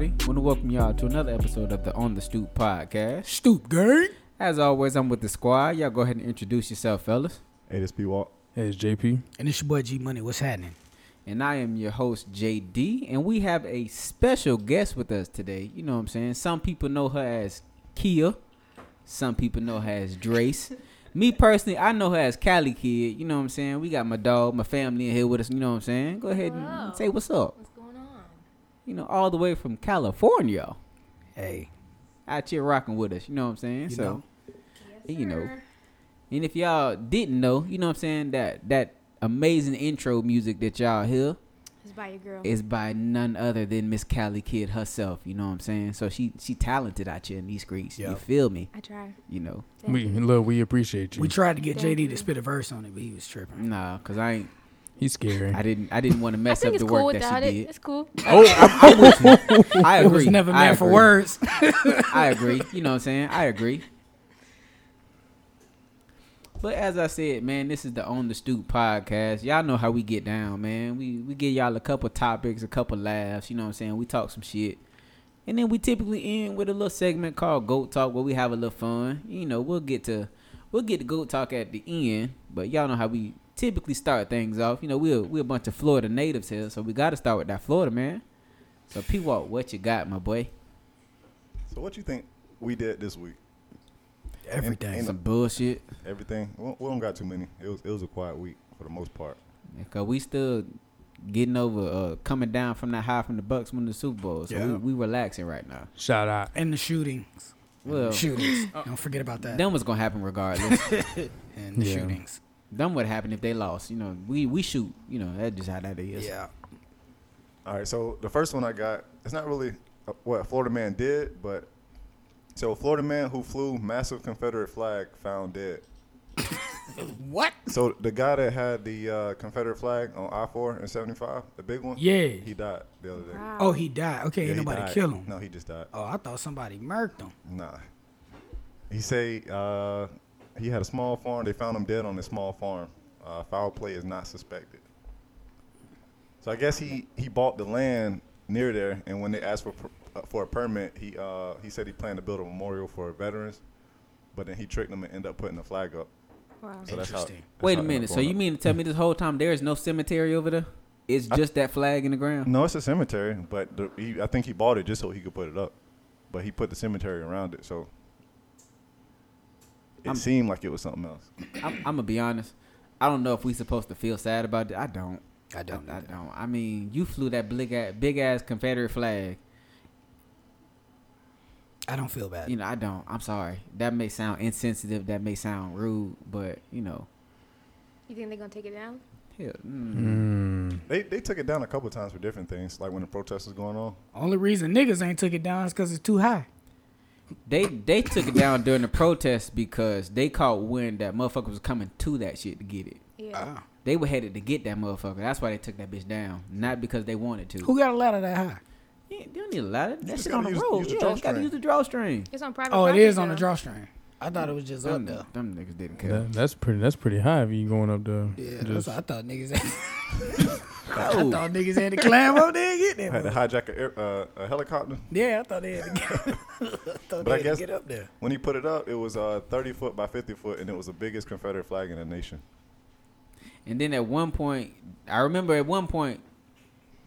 What's going everybody? want to welcome y'all to another episode of the On the Stoop podcast. Stoop gang. As always, I'm with the squad. Y'all go ahead and introduce yourself, fellas. Hey, this P Walk. Hey, it's JP. And it's your boy G Money. What's happening? And I am your host, JD. And we have a special guest with us today. You know what I'm saying? Some people know her as Kia. Some people know her as Drace. Me personally, I know her as Cali Kid. You know what I'm saying? We got my dog, my family in here with us. You know what I'm saying? Go ahead Hello. and say what's up. What's going on? You know, all the way from California. Hey, Out here rocking with us. You know what I'm saying? You so, know. you know. And if y'all didn't know, you know what I'm saying, that that amazing intro music that y'all hear It's by your girl. is by none other than Miss Cali Kid herself, you know what I'm saying? So she she talented out here in these streets. You feel me? I try. You know. Thank We you. look, we appreciate you. we tried to get Thank JD you. to spit a verse on it, but he was tripping. Nah, cause I ain't He's scary. I didn't I didn't want to mess think up the cool work without that it. she did. It's cool. Oh, I'm, I'm with you. I It agree. was never meant for words. I agree. You know what I'm saying? I agree. But as I said, man, this is the On the Stoop podcast. Y'all know how we get down, man. We we give y'all a couple topics, a couple laughs, you know what I'm saying? We talk some shit. And then we typically end with a little segment called Goat Talk where we have a little fun. You know, we'll get to we'll get to Goat Talk at the end, but y'all know how we typically start things off. You know, we're we're a bunch of Florida natives here, so we gotta start with that Florida man. So P Walk, what you got, my boy? So, what you think we did this week? Everything. Ain't Some bullshit. Everything? We don't- we don't got too many. It was it was a quiet week for the most part. Cause we still getting over uh coming down from that high from the Bucs winning the Super Bowl. So Yeah. we, we relaxing right now. Shout out. and the shootings. Well, shootings. Don't forget about that. them was gonna happen regardless. And the Yeah. shootings. Them would happen if they lost. You know, we we shoot. You know, that's just how that is. Yeah. All right. So the first one I got. It's not really uh, what a Florida man did, but so a Florida man who flew massive Confederate flag found dead. What? So the guy that had the uh, Confederate flag on I four and seventy five, the big one. Yeah. He died the other day. Wow. Oh, he died. Okay, Yeah, he nobody died. kill him. No, he just died. Oh, I thought somebody murked him. Nah. He say uh, he had a small farm. They found him dead on a small farm. Uh, foul play is not suspected. So I guess he, he bought the land near there, and when they asked for per- uh, for a permit, he uh, he said he planned to build a memorial for veterans, but then he tricked them and ended up putting the flag up. Wow. So that's how. Interesting. that's Wait a minute. So up you going mean to tell me this whole time there is no cemetery over there? It's I- just that flag in the ground. No, it's a cemetery, but the, he, I think he bought it just so he could put it up, but he put the cemetery around it, so it I'm- seemed like it was something else. I'm, I'm gonna be honest. I don't know if we supposed to feel sad about it. I don't. I don't. I, I don't. I mean, you flew that big ass, big ass Confederate flag. I don't feel bad. You know, I don't. I'm sorry. That may sound insensitive. That may sound rude, but you know, You think they're gonna take it down? Yeah. mm. Mm. They they took it down a couple times for different things, like when the protest was going on. Only reason niggas ain't took it down is because it's too high. They they took it down during the protest because they caught wind that motherfucker was coming to that shit to get it. Yeah. Ah. They were headed to get that motherfucker. That's why they took that bitch down, not because they wanted to. Who got a ladder that high? Yeah, you don't need a ladder. That just shit on the gotta use- road. use the yeah, you gotta use the drawstring. It's on private Oh, it property, is on the drawstring. I thought it was just up Them, there. them niggas didn't care. That, that's pretty. That's pretty high if you going up there. Yeah, that's Just, what I thought niggas had. I Oh. thought niggas had to climb up there and get Had to hijack a, air, uh, a helicopter. Yeah, I thought they had to get, I But they I had guess- to get up there. When he put it up, it was uh, 30 foot by 50 foot, and it was the biggest Confederate flag in the nation. And then at one point, I remember at one point,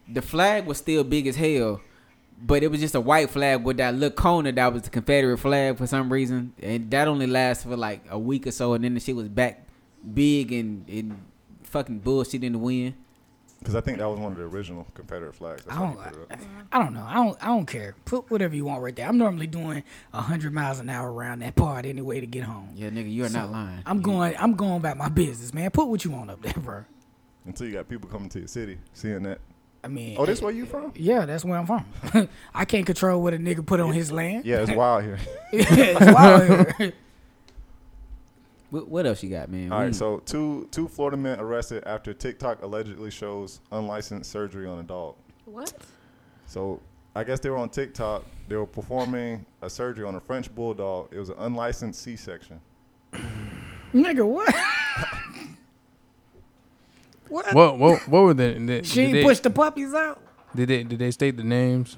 the flag was still big as hell, but it was just a white flag with that little corner that was the Confederate flag for some reason, and that only lasted for like a week or so, and then the shit was back big and, and fucking bullshit in the wind. Because I think that was one of the original Confederate flags. That's I don't, put it up. I don't know. I don't. I don't care. Put whatever you want right there. I'm normally doing hundred miles an hour around that part anyway to get home. Yeah, nigga, you're not lying. I'm You- going. I'm going about my business, man. Put what you want up there, bro. Until you got people coming to your city seeing that. I mean, Oh, this where you from? Yeah, that's where I'm from. I can't control what a nigga put on his land. Yeah, it's wild here. yeah, it's wild here. What, what else you got, man? All We- right, so two two Florida men arrested after TikTok allegedly shows unlicensed surgery on a dog. What? So I guess they were on TikTok. They were performing a surgery on a French bulldog. It was an unlicensed C-section. nigga, what? What? What what what were the, the She did they, pushed the puppies out. Did they did they state the names?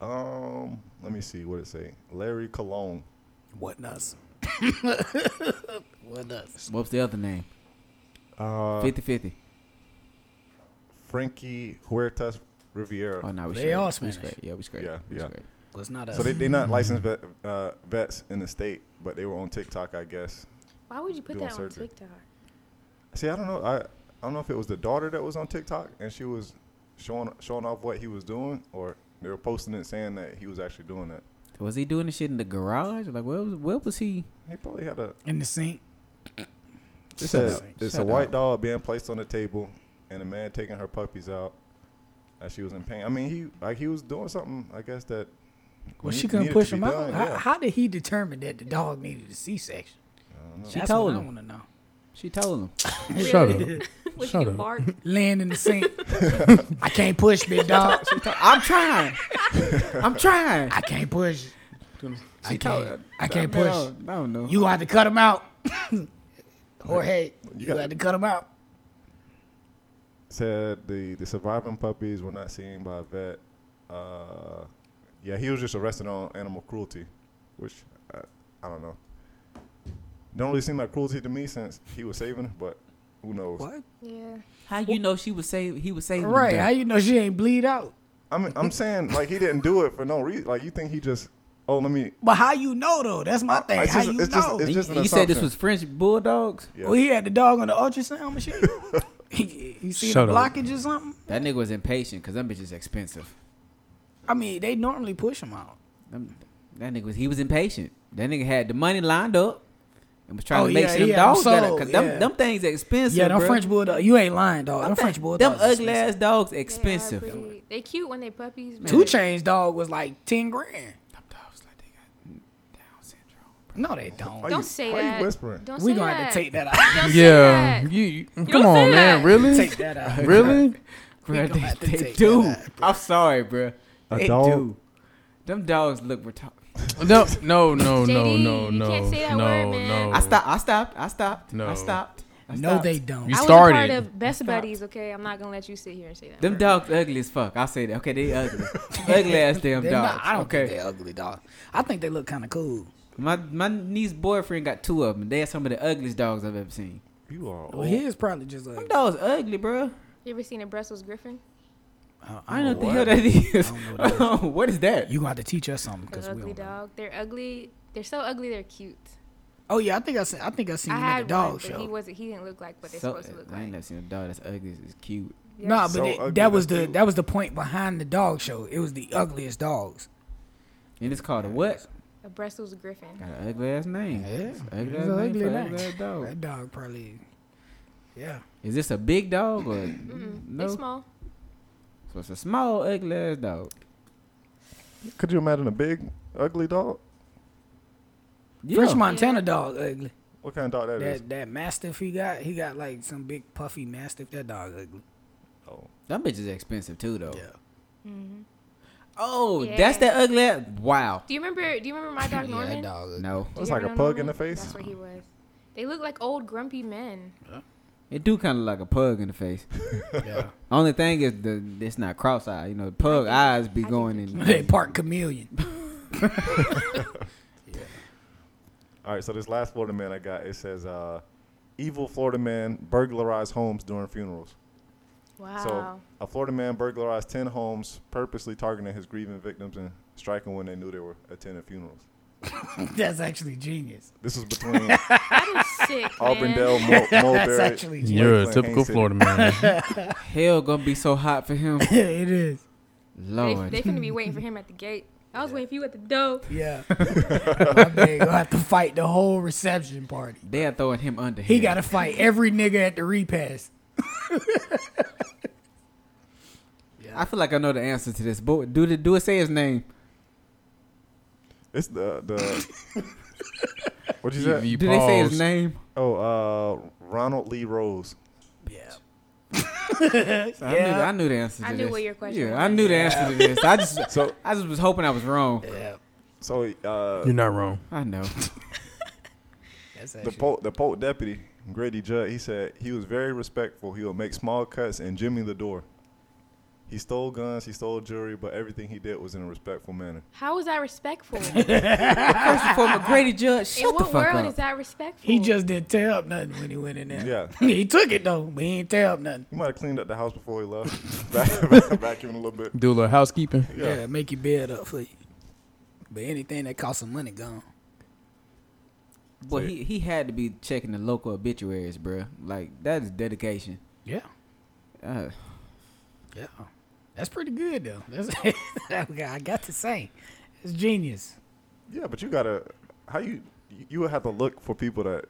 Um, let me see what it say. Larry Cologne. What nuts? what nuts? What's the other name? Uh, 50-50. Frankie Huertas Riviera. Oh no, we They straight. all We Spanish. straight. Yeah, we straight. Yeah, We yeah. straight. Was not us. So they they not licensed vet, uh, vets in the state, but they were on TikTok, I guess. Why would you put that on surgery. TikTok? See, I don't know. I I don't know if it was the daughter that was on TikTok and she was showing showing off what he was doing, or they were posting it saying that he was actually doing that. Was he doing the shit in the garage? Like, where was, where was he? He probably had a. in the sink. It Shut says it's Shut a white up. dog being placed on the table, and a man taking her puppies out as she was in pain. I mean, he like he was doing something. I guess that. Well, she couldn't push to him out. done, How, yeah. how did he determine that the dog needed a C-section? I don't know. She That's told what I him. want to know. She told him. Shut up. Was Shut she up. bark? Laying in the sink. I can't push, big dog. I'm trying. I'm trying. I can't push. I She told can't. I can't push. No, no, no. You gonna have to cut him out. Jorge, you got- gonna have to cut him out. said the, the surviving puppies were not seen by a vet. Uh, yeah, he was just arrested on animal cruelty, which I, I don't know. Don't really seem like cruelty to me since he was saving, but who knows? What? Yeah. How you know she was saving? He was saving. Right? How you know she ain't bleed out? I'm I'm saying like he didn't do it for no reason. Like you think he just oh let me But how you know though? That's my thing. It's how just- you it's just- know? it's You, just an you said this was French bulldogs. yeah. well, he had the dog on the ultrasound machine. he, he seen Shut a up. blockage or something. That nigga was impatient because them bitches expensive. I mean, they normally push him out. Them, that nigga was he was impatient. That nigga had the money lined up and was trying Oh, to make yeah, sure them he had 'em dogs got it. sold, Cause them, yeah. them things expensive. Yeah, them bruh. French bulldog. You ain't lying, dog. Them Them French thing- bulldogs. Them ugly ass dogs expensive. Them pretty- They cute when they puppies. but 2 Chainz dog was like ten grand. dogs like they got Down syndrome. No, they don't. Why Don't you- say why that. you whispering? Don't we say gonna that. have to take that out. Yeah, that. you, you- come don't on, man. that. Really? take that out. Really? We Bruh, they, they do. that out, I'm sorry, bruh. A They dog? do. Them dogs look retarded. No, no, no, no, JD, no, you no, can't say that no, word, man. no. I stopped. I stopped. I stopped. No. I stopped. I No, they don't. You I was started. a part of Best Buddies. Okay, I'm not gonna let you sit here and say that. Them word. dogs ugly as fuck. I'll say that. Okay, they ugly. ugly ass damn They're dogs. not- I don't okay. think they're ugly, dog. I think they look kind of cool. My my niece's boyfriend got two of them. They are some of the ugliest dogs I've ever seen. You are Well, old. his probably just Them ugly. dogs ugly, bro. You ever seen a Brussels Griffon? Uh, I don't know what the hell that is. I don't know what that what is that? You gonna have to teach us something The because we ugly don't know. dog. They're ugly. They're so ugly. They're cute. Oh yeah, I think I seen. I think I seen I him at had the dog one, show. he wasn't. He didn't look like what they're So, supposed to look like. I ain't never seen a dog that's ugly. It's cute. Yeah. Nah, but So it- ugly, that was the cute. that was the point behind the dog show. It was the ugliest dogs. And it's called a what? a Brussels Griffon. Got an ugly ass name. Yeah, It's a ugly ass name ugly for name. ugly dog. That dog probably. Yeah. Is this a big dog or no? They're small. So it's a small ugly ass dog. Could you imagine a big ugly dog? Yeah. French Montana dog ugly. What kind of dog that is? That that mastiff he got, he got like some big puffy mastiff. That dog ugly. Oh, That bitch is expensive too though. Yeah. Mm-hmm. Oh, Yeah. that's that ugly ass. Wow. Do you remember? Do you remember my dog Norman? yeah, that Norman? dog. No. Do Looks you like a know pug in the face. That's what he was. They look like old grumpy men. It do kind of like a pug in the face. Yeah. Only thing is the it's not cross-eyed. You know, the pug think- eyes be I going in. they part chameleon. yeah. all right. So this last Florida man I got, it says, uh, "Evil Florida man burglarized homes during funerals." Wow. So a Florida man burglarized ten homes, purposely targeting his grieving victims and striking when they knew they were attending funerals. That's actually genius. This was between that is sick, man. Auburndale, Mo- That's Mulberry. actually genius. You're a Lakeland, typical Haines City. Florida man. Hell gonna be so hot for him. Yeah, it is. They, Lord. they finna be waiting for him at the gate. I was waiting for you at the door. Yeah. My man gonna have to fight the whole reception party. They are throwing him under. He here. got to fight every nigga at the repast. I feel like I know the answer to this. But do the do it say his name? It's the the. what you You- said? you they say his name? Oh, uh, Ronald Lee Rose. Yeah. I, knew, I knew the answer to I this. knew what your question Yeah, was. I knew the answer to this. I just So I just was hoping I was wrong. Yeah. so uh, You're not wrong. I know. The actually. Polk the Polk deputy Grady Judd he said he was very respectful. He would make small cuts and jimmy the door. He stole guns, he stole jewelry, but everything he did was in a respectful manner. How is that respectful? First and foremost, Grady Judd, In shut the what fuck world up. is that respectful? He just didn't tear up nothing when he went in there. Yeah. he took it though, but he didn't tear up nothing. He might have cleaned up the house before he left. Vac- vac- Vacuumed a little bit. Do a little housekeeping. Yeah. Yeah. make your bed up for you. But anything that costs some money gone. Boy, he, he had to be checking the local obituaries, bro. Like, that is dedication. Yeah. Uh, Yeah. That's pretty good though. That's I got to say. It's genius. Yeah, but you gotta how you you would have to look for people that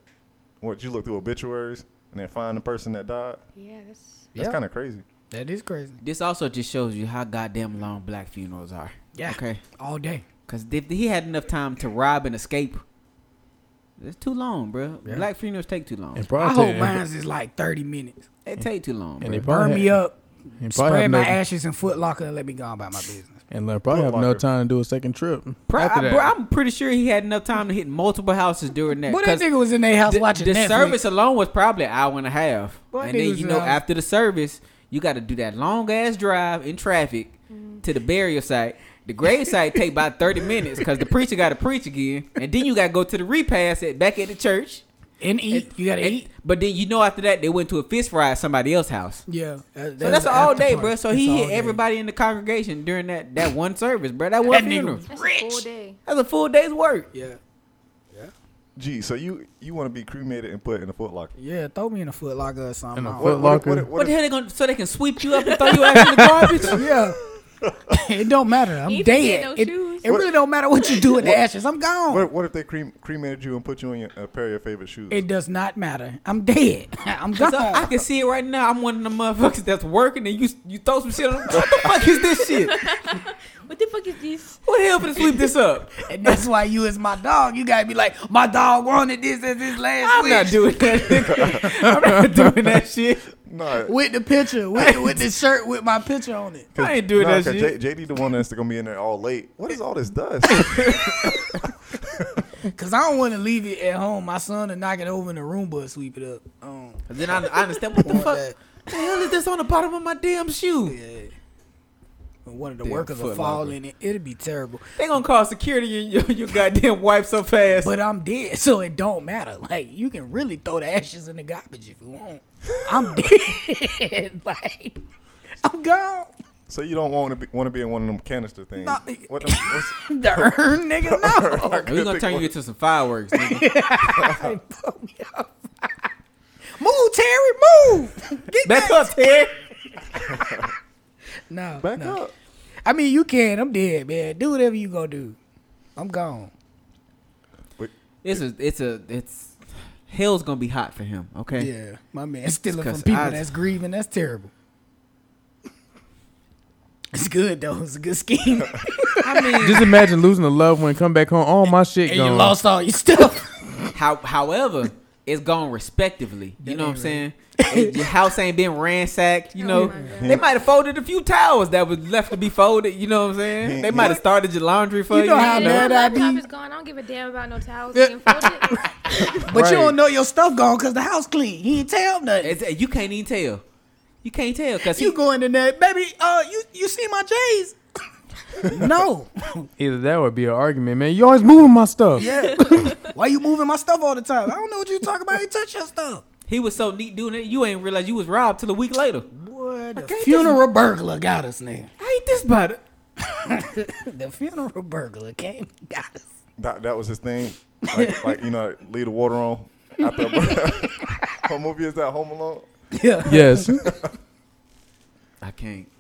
what you look through obituaries and then find the person that died. Yeah, that's That's Yeah. kind of crazy. That is crazy. this also just shows you how goddamn long black funerals are. Yeah. Okay. All day. Because if he had enough time to rob and escape, it's too long, bro. Yeah. Black funerals take too long. And I probably hope take- mine's is like thirty minutes. It take too long, and bro. they Burn probably me up, and probably spread my no, ashes in Foot Locker and let me go on about my business. and they'll probably have Foot no time to do a second trip. Pro- after I, bro, I'm pretty sure he had enough time to hit multiple houses during that. Boy, that 'cause nigga was in their house the, watching the Netflix. service alone was probably an hour and a half. Boy, and then you know the house. after the service, you got to do that long ass drive in traffic mm-hmm. to the burial site. The grave site take about thirty minutes because the preacher got to preach again, and then you got to go to the repast at back at the church. And eat. You gotta And- eat. But then you know after that they went to a fish fry at somebody else's house. Yeah. That, So that's all day, bro. So he That's all hit day. everybody in the congregation during that, that one service, bro. That one That nigga funeral. was that's Rich. a full day. That's a full day's work. Yeah. Yeah. Gee, so you you want to be cremated and put in a foot locker? Yeah, throw me in a Foot Locker or something. In a I don't- Foot Locker? What, What the hell they gonna so they can sweep you up and throw you out in the garbage? Yeah. it don't matter. I'm You dead. no it, shoes. it really don't matter what you do with the ashes. I'm gone. what, what if they crem- cremated you and put you in your, a pair of your favorite shoes? It does not matter. I'm dead. I'm gone. So I can see it right now. I'm one of the motherfuckers that's working and you you throw some shit on. What the fuck is this shit? What the fuck is this? What the hell for to sweep this up? and that's why you is my dog. You gotta be like, my dog wanted this as his last I'm wish. not doing that. I'm not doing that shit. No, with the picture, with, with the shirt with my picture on it. I ain't doing nah, that 'cause shit. J- JD the one that's gonna be in there all late. What is all this dust? Cause I don't want to leave it at home. My son to knock it over in the room, but sweep it up. Um, Then I, I understand what the fuck. that. The hell is this on the bottom of my damn shoe? Yeah. When one of the Damn workers will fall Locker. in it, it'd be terrible. They gonna call security and your, your goddamn wife so fast. But I'm dead, so it don't matter. Like you can really throw the ashes in the garbage if you want. I'm dead. like I'm gone. so you don't want to be want to be in one of them canister things? Nah. What them, what's, The urn, nigga, no. we gonna turn you into some fireworks. Nigga. Put me up. move, Terry, move. Get Back up, Ted. No, back no. up. I mean, you can. I'm dead, man. Do whatever you gonna do. I'm gone. It's a, it's a, it's hell's gonna be hot for him. Okay. Yeah, my man stealing from 'cause people I- that's grieving. That's terrible. It's good though. It's a good scheme. I mean, Just imagine losing a loved one, come back home, all my shit and you lost all your stuff. how, however, it's gone respectively. You That know what I'm saying? It- your house ain't been ransacked. You know, my God. they might have folded a few towels that was left to be folded. You know what I'm saying? They might have started your laundry for You you. know how mad my I be. laptop is gone. I don't give a damn about no towels being folded. But Right. you don't know your stuff gone because the house clean. He ain't tell nothing. It's- you can't even tell. You can't tell because you going in there, baby? Uh, you you see my J's? No. Either that would be an argument, man. You always moving my stuff. Yeah. Why you moving my stuff all the time? I don't know what you talking about. You touch your stuff. he was so neat doing it, you ain't realize you was robbed till a week later. Boy, the can't funeral burglar got us, now. I ain't this about it. The funeral burglar came and got us. That that was his thing. Like, like you know, leave the water on. After a, what movie is that? Home Alone. Yeah. Yes. I can't.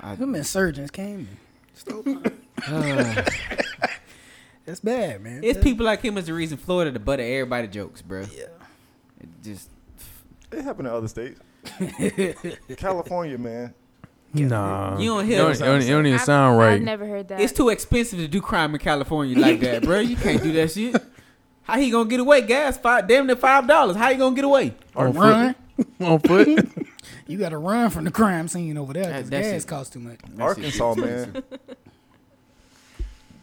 I, Them insurgents came. And- That's bad, man. It's people like him that's the reason Florida the butt of everybody jokes, bro. Yeah. It just It happened in other states. California, man. nah. You don't It hear don't, it. it don't, it don't even I've- sound right. I've never heard that. it's too expensive to do crime in California like that, bro. You can't do that shit. How he gonna get away? Gas five damn near five dollars. How you gonna get away? on Run. Foot. on foot. You got to run from the crime scene over there because that gas shit- costs too much. That Arkansas, too man.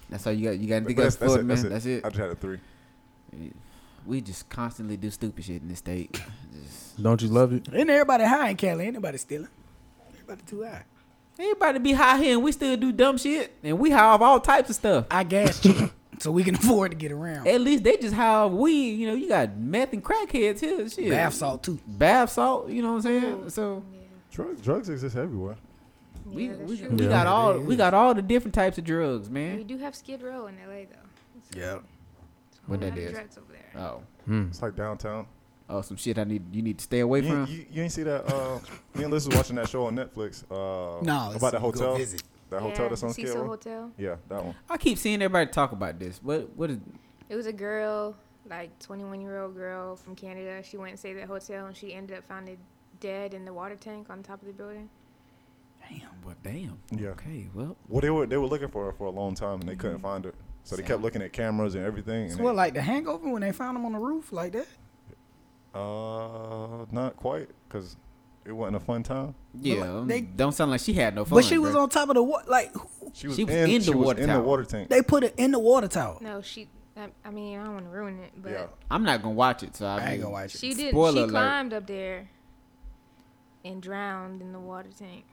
That's all you got. You got anything But else, that's, that's, Florida, it, man? that's it. That's it. I just had a three. We just constantly do stupid shit in this state. Just, Don't you love it? Ain't everybody high in Cali. Ain't nobody stealing. Everybody too high. Everybody be high here and we still do dumb shit. And we high off all types of stuff. I gas cheap, so we can afford to get around. At least they just high off weed. You know, you got meth and crackheads here. Shit. Bath salt too. Bath salt, you know what I'm saying? So Drugs, drugs exist everywhere. we, Yeah, that's we, we Yeah. got all we got all the different types of drugs, man. We do have Skid Row in LA though. Yeah. What Whole that lot of is? drugs over there. Oh. Hmm. It's like downtown. Oh, some shit I need you need to stay away You, from. you, you ain't see that? Uh, me and Liz was watching that show on Netflix. Uh, No, about the go hotel. visit. That hotel Yeah, that's on Skid Cecil Row. Hotel. Yeah, that one. I keep seeing everybody talk about this. What what is It was a girl, like 21 year old girl from Canada. She went and stayed at the hotel and she ended up found dead in the water tank on top of the building. Damn. what damn. Yeah. Okay, well Well, they were they were looking for her for a long time and they couldn't Mm-hmm. find her. So they kept looking at cameras and everything. So And what, they, like the Hangover when they found him on the roof like that? uh, not quite, cause it wasn't a fun time. yeah. um, they- don't sound like she had no fun. But she was bruh. on top of the water. Like She was, She was in, in the she was water in the tower. water tank. they put it in the water tower. No, she. I, I mean, I don't want to ruin it, but yeah. I'm not gonna watch it, so I, I ain't gonna watch it. she did. Spoiler she alert. climbed up there and drowned in the water tank.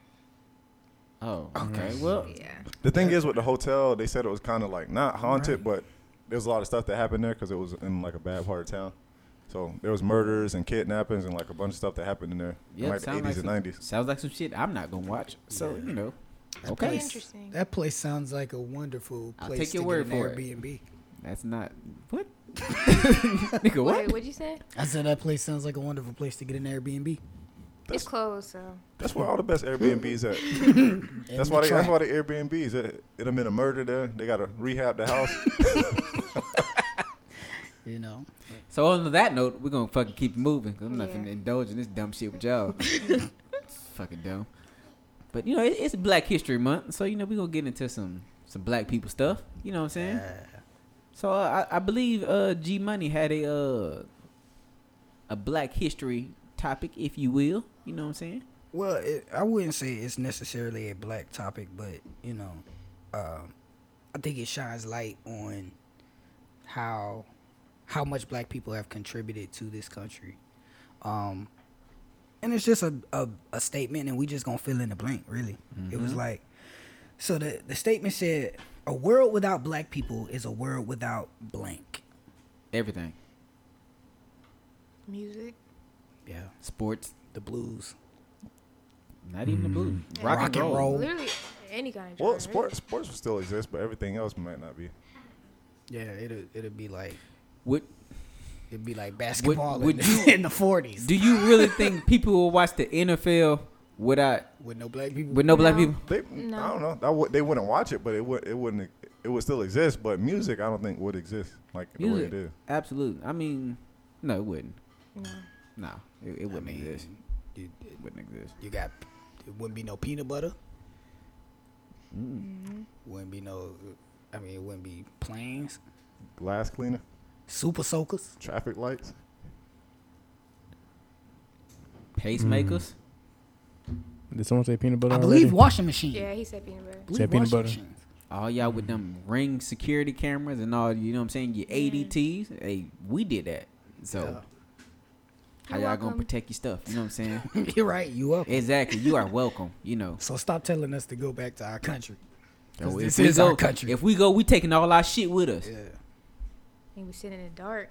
Oh, okay. Well, Yeah. The thing is with the hotel, they said it was kind of like not haunted, but there was a lot of stuff that happened there because it was in like a bad part of town. So there was murders and kidnappings and like a bunch of stuff that happened in there in like the eighties like and some, nineties. sounds like some shit I'm not gonna watch. So you know, Pretty okay, interesting. That place sounds like a wonderful I'll place take your to word get an for it. Airbnb. that's not what. Nigga, what? Wait, what'd you say? I said that place sounds like a wonderful place to get an Airbnb. It's closed, so That's where all the best Airbnbs at. That's why they, that's why the Airbnbs. It, it have been a murder there. They got to rehab the house. you know. So on that note, we're gonna fucking keep moving. Cause I'm not Yeah. gonna indulge in this dumb shit with y'all. it's fucking dumb. But you know, it, it's Black History Month, so you know we're gonna get into some some black people stuff. You know what I'm saying? Yeah. So uh, I, I believe uh, G Money had a uh, a Black History topic, if you will. You know what I'm saying? Well, it, I wouldn't say it's necessarily a black topic, but you know, um, I think it shines light on how how much black people have contributed to this country. Um, and it's just a, a, a statement, and we just gonna fill in the blank. Really, it was like so. The the statement said, "A world without black people is a world without blank." Everything, music. Yeah, sports, the blues. not even the blues, Yeah. rock, Rock and and roll. roll. Literally any kind of well, genre, sports sports will still exist, but everything else might not be. Yeah, it'll it'll be like Would it'd be like basketball would in, the, in the forties do you really think people will watch the NFL without with no black people. with no black people? They, No. I don't know. That would, they wouldn't watch it, but it would it wouldn't it would still exist. But music, I don't think would exist like the way it is. absolutely. I mean, no, it wouldn't. No. No, it, it wouldn't mean, exist. you, It wouldn't exist. you got it wouldn't be no peanut butter. Mm-hmm. Wouldn't be no. I mean, it wouldn't be planes, Glass cleaner, super soakers. traffic lights. Pacemakers. Mm. Did someone say peanut butter I already? believe washing machine. Yeah, he said peanut butter. Said peanut butter. machines. All y'all with them ring security cameras and all, you know what I'm saying? Your ADTs. Hey, we did that. So how You're y'all gonna protect your stuff? You know what I'm saying? You're right. You up? exactly. You are welcome. You know. So stop telling us to go back to our country. Oh, so this if we is go, our country. If we go, we taking all our shit with us. Yeah. He was sitting in the dark.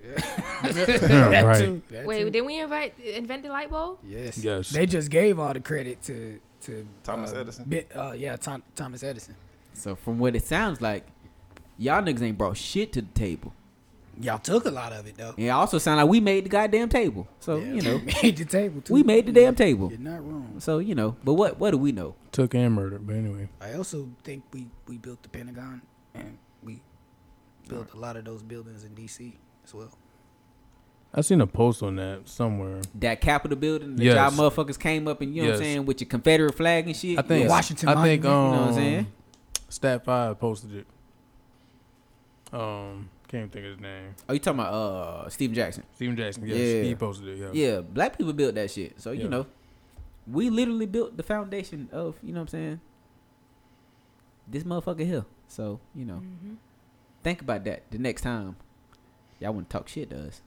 that right. too. That Wait, too. didn't we invite invent the light bulb? Yes. Yes. They just gave all the credit to to Thomas uh, Edison? Bi- uh, yeah, Tom, Thomas Edison. So from what it sounds like, y'all niggas ain't brought shit to the table. Y'all took a lot of it though. And it also sound like we made the goddamn table. So Yeah, you know, made the table too. we made the damn table. You're not wrong. So you know, but what what do we know? Took and murdered, but anyway. I also think we we built the Pentagon and we built a lot of those buildings in D.C. as well. I seen a post on that somewhere. That Capitol building that Yes. y'all motherfuckers came up and you know what I'm saying with your Confederate flag and shit. I think Yeah. Washington I think Monument, um, you know what I'm saying? Stak Five posted it. Um, can't even think of his name. Oh, you talking about uh Stephen Jackson? Stephen Jackson. Yes, Yeah. he posted it. Yeah. Yeah, black people built that shit. So you know, we literally built the foundation of you know what I'm saying. This motherfucker here. So you know, Mm-hmm. Think about that the next time y'all want to talk shit to us.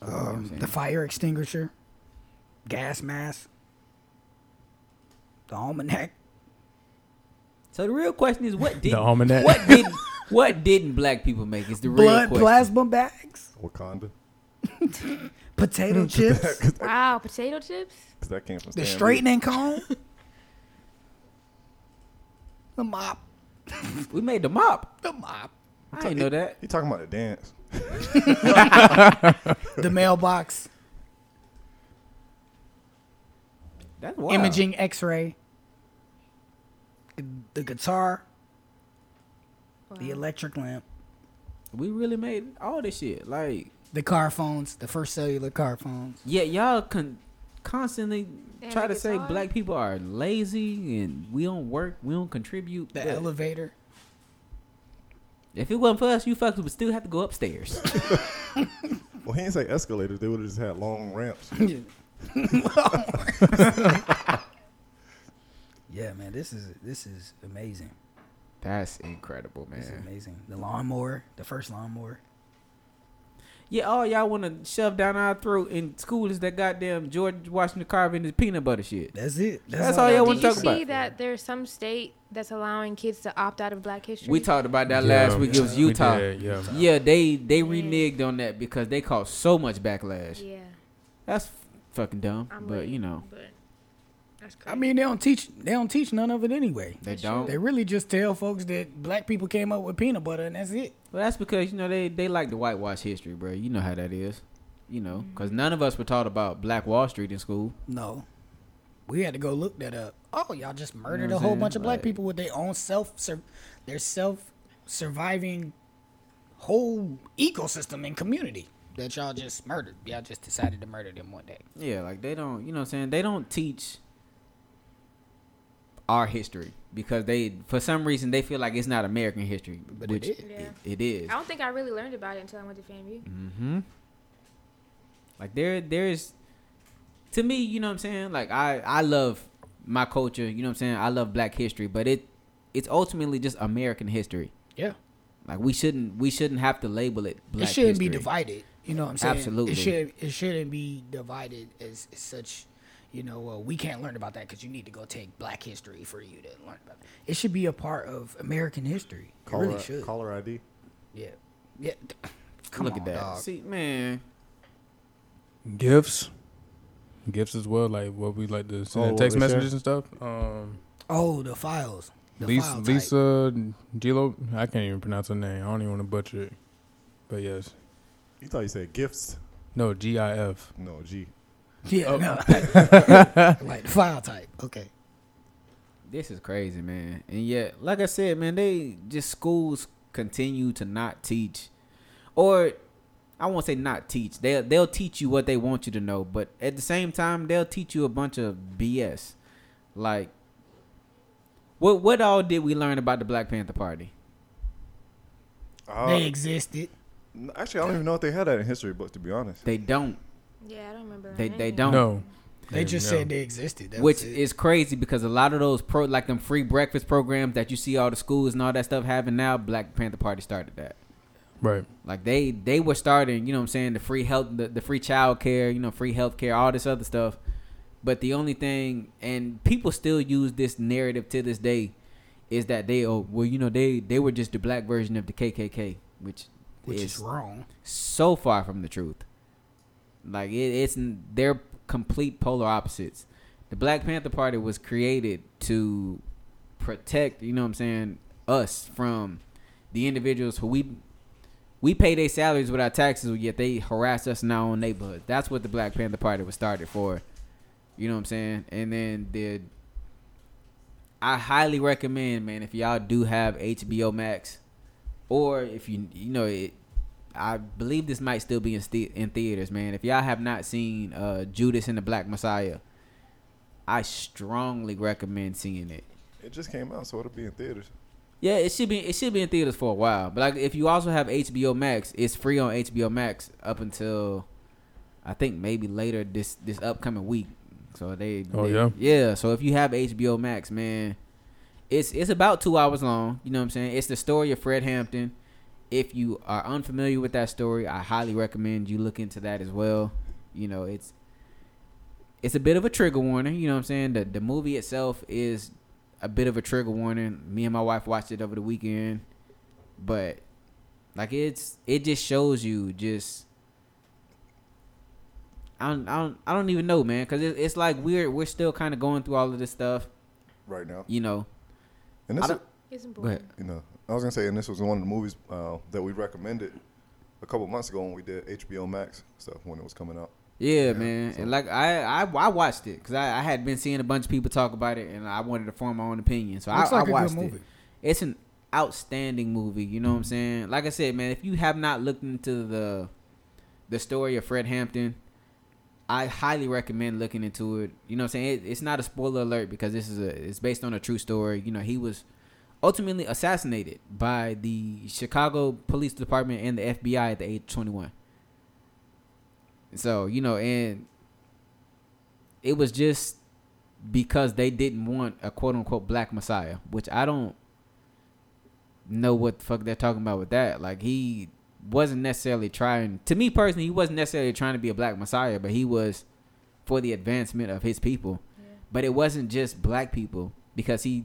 You know what I'm Um, saying? the fire extinguisher, gas mask, the almanac, So the real question is, what did The almanac. what did what didn't black people make? Is the real Blood question. plasma bags, Wakanda. potato chips, Wow, potato chips. Because that came from the straightening comb, the mop, We made the mop. the mop, I didn't know that. You talking about the dance. the mailbox, That's wild. imaging X-ray, the guitar, the electric lamp, We really made all this shit. Like, the car phones, the first cellular car phones. yeah, y'all can constantly Damn, try the to say black people are lazy and we don't work, we don't contribute. The but elevator. If it wasn't for us, you fuckers would still have to go upstairs. Well, he didn't say escalators. They would have just had long ramps. yeah, man, this is this is amazing. That's incredible, This is man. amazing. The lawnmower, the first lawnmower. Yeah, all y'all want to shove down our throat in school is that goddamn George Washington carving his peanut butter shit. That's it. That's all y'all wanna talk about. You see that there's some state that's allowing kids to opt out of Black History? We talked about that Yeah, last week. It was we Utah. did, yeah. Yeah, they they Yeah. reneged on that because they caused so much backlash. Yeah, That's fucking dumb, I'm but with you know But. I mean, they don't teach. They don't teach none of it anyway. they don't. They really just tell folks that black people came up with peanut butter and that's it. Well, that's because you know they they like to whitewash history, bro. You know how that is. You know, because mm-hmm. none of us were taught about Black Wall Street in school. No, we had to go look that up. Oh, y'all just murdered what a I'm whole saying? bunch of black Like- people with their own self, sur- their self surviving whole ecosystem and community that y'all just murdered. Y'all just decided to murder them one day. Yeah, like they don't. You know, what I'm saying they don't teach our history because they for some reason they feel like it's not American history, But which is. Yeah. it, it is. I don't think I really learned about it until I went to FAMU. Mm-hmm. Like there, there's to me, you know what I'm saying. Like I, I love my culture. You know what I'm saying. I love Black history, but it, it's ultimately just American history. Yeah, Like we shouldn't, we shouldn't have to label it. Black it shouldn't be divided. You know what I'm saying? Absolutely. It should. It shouldn't be divided as, as such. You know, uh, we can't learn about that because you need to go take Black history for you to learn about it. It should be a part of American history. It Caller, really should. caller ID. Yeah. Yeah. Come Look on, at that. dog. See, man. Gifts. Gifts as well, like what we like to send Oh, text they share? messages and stuff. Um, Oh, the files. The Lisa, file type. Lisa Gilo, I can't even pronounce her name. I don't even want to butcher it. But yes, You thought you said gifts? no G I F. No, G. Yeah, Oh. no. like the file type. Okay. This is crazy, man. And yet, like I said, man, they just schools continue to not teach, or I won't say not teach. They will they'll teach you what they want you to know, but at the same time, they'll teach you a bunch of BS. Like, what what all did we learn about the Black Panther Party? Uh, they existed. actually, I don't even know if they had that in history books. To be honest, They don't, Yeah, I don't remember. They- learning they don't. No, They just no. said they existed. That which was it. is crazy because a lot of those pro like them free breakfast programs that you see all the schools and all that stuff having now, Black Panther Party started that. right. Like they they were starting, you know what I'm saying, the free health the, the free child care, you know, free health care, all this other stuff. But the only thing and people still use this narrative to this day is that they oh well, you know, they they were just the black version of the KKK, which which is is wrong. so far from the truth. Like it, it's they're complete polar opposites. The Black Panther Party was created to protect, you know what I'm saying, us from the individuals who we we pay their salaries with our taxes, yet they harass us in our own neighborhood. That's what the Black Panther Party was started for. You know what I'm saying? And then the I highly recommend, man, if y'all do have HBO Max, or if you you know it, I believe this might still be in st- in theaters, man. If y'all have not seen uh, Judas and the Black Messiah, I strongly recommend seeing it. it just came out, so it'll be in theaters. Yeah, it should be it should be in theaters for a while. But like if you also have HBO Max, it's free on HBO Max up until I think maybe later this this upcoming week. So they Oh, they- yeah? yeah. So if you have HBO Max, man, it's it's about two hours long. You know what I'm saying? It's the story of Fred Hampton. If you are unfamiliar with that story, I highly recommend you look into that as well. You know, it's it's a bit of a trigger warning. You know what I'm saying? The the movie itself is a bit of a trigger warning. Me and my wife watched it over the weekend, but like it's it just shows you just. I don't, I don't, I don't even know, man, because it, it's like we're we're still kind of going through all of this stuff, right now. you know. And I this, is, don't- It's important. ahead. you know, I was gonna say, and this was one of the movies uh, that we recommended a couple months ago when we did HBO Max stuff when it was coming out. Yeah, Yeah, man, so- and like I, I, I watched it because I, I had been seeing a bunch of people talk about it, and I wanted to form my own opinion. So Looks I, like I a watched good it. It's an outstanding movie. You know what I'm saying? Like I said, man, if you have not looked into the the story of Fred Hampton, I highly recommend looking into it. You know what I'm saying? It, it's not a spoiler alert because this is a it's based on a true story. You know, he was ultimately assassinated by the Chicago Police Department and the FBI at the age of 21. So, you know, and it was just because they didn't want a quote unquote black messiah, which I don't know what the fuck they're talking about with that. Like he wasn't necessarily trying to me personally, he wasn't necessarily trying to be a black messiah, but he was for the advancement of his people. Yeah. But it wasn't just black people because he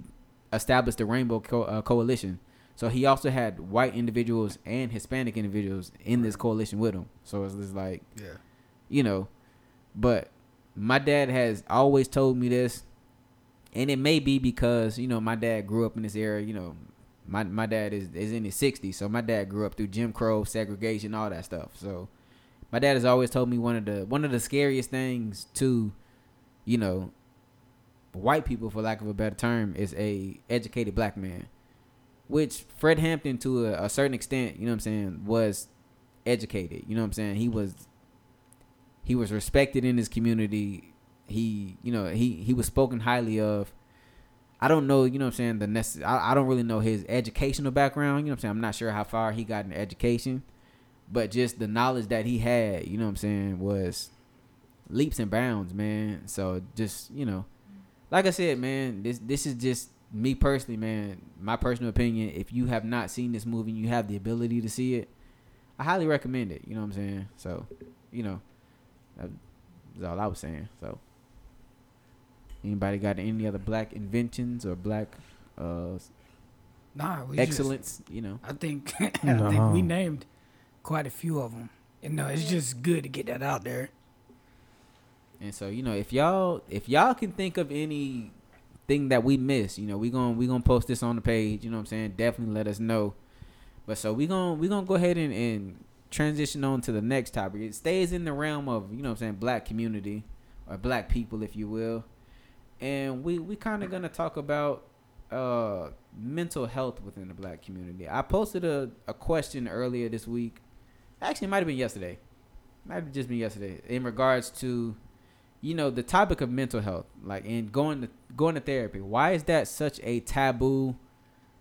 established the Rainbow Co- uh, Coalition. So he also had white individuals and Hispanic individuals in this coalition with him. So it's just like Yeah. you know. But my dad has always told me this, and it may be because you know my dad grew up in this era. You know, my my dad is is in his sixties, so my dad grew up through Jim Crow, segregation, all that stuff. So my dad has always told me one of the one of the scariest things to, you know, white people, for lack of a better term, is a educated black man. Which Fred Hampton, to a, a certain extent, you know what I'm saying, was educated. You know what I'm saying? He was he was respected in his community. He, you know, he he was spoken highly of. I don't know, you know what I'm saying, the necess- I, I don't really know his educational background, you know what I'm saying? I'm not sure how far he got in education, but just the knowledge that he had, you know what I'm saying, was leaps and bounds, man. So just, you know, like I said, man, this this is just me personally, man, my personal opinion. If you have not seen this movie and you have the ability to see it, I highly recommend it, you know what I'm saying? So, you know, that's all I was saying. So, anybody got any other black inventions or black uh, Nah, we just- excellence? You know, I think I think we named quite a few of them. And no, it's just good to get that out there. And so you know, if y'all if y'all can think of any thing that we miss, you know, we gonna we gonna post this on the page. You know what I'm saying? Definitely let us know. But so we gonna we gonna go ahead and, and transition on to the next topic. It stays in the realm of you know what I'm saying black community or black people, if you will. And we we kind of gonna talk about uh mental health within the black community. I posted a, a question earlier this week. Actually, it might have been yesterday. Might have just been yesterday in regards to you know the topic of mental health, like and going to going to therapy. Why is that such a taboo?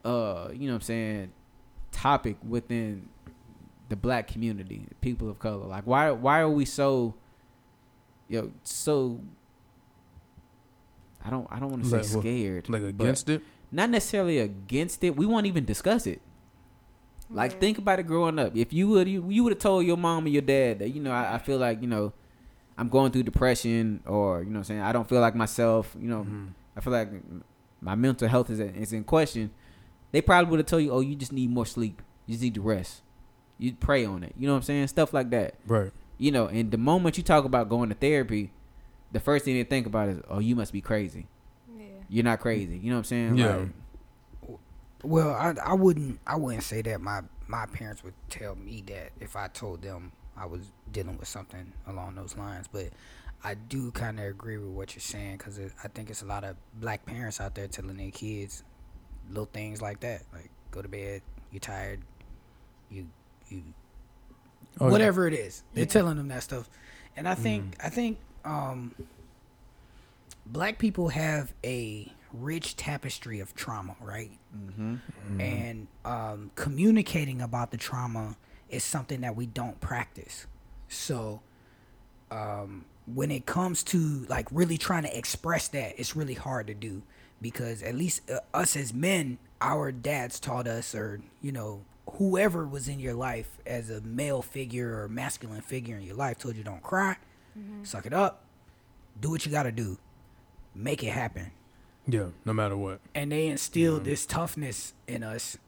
Uh, you know what I'm saying topic within the black community, people of color. Like why why are we so you know so I don't I don't want to say Like scared. Like against it? not necessarily against it. We won't even discuss it. Like Yeah. think about it growing up. If you would you, you would have told your mom or your dad that you know I, I feel like you know I'm going through depression or you know what I'm saying I don't feel like myself. You know Mhm. I feel like my mental health is is in question. They probably would have told you, oh, you just need more sleep. You just need to rest. You pray on it. You know what I'm saying? Stuff like that. Right. You know, and the moment you talk about going to therapy, the first thing they think about is, oh, you must be crazy. Yeah. You're not crazy. You know what I'm saying? Yeah. Like, Well, I I wouldn't I wouldn't say that my my parents would tell me that if I told them I was dealing with something along those lines, but I do kind of agree with what you're saying because I think it's a lot of black parents out there telling their kids little things like that, like go to bed, you're tired, you you Oh, yeah. whatever it is. They're Yeah. telling them that stuff, and I think I think um, black people have a rich tapestry of trauma, right? mm-hmm. and um, communicating about the trauma is something that we don't practice. So, um, when it comes to like really trying to express that, it's really hard to do because at least uh, us as men, our dads taught us, or you know, whoever was in your life as a male figure or masculine figure in your life, told you don't cry, suck it up, do what you got to do, make it happen. Yeah, no matter what. and they instilled this toughness in us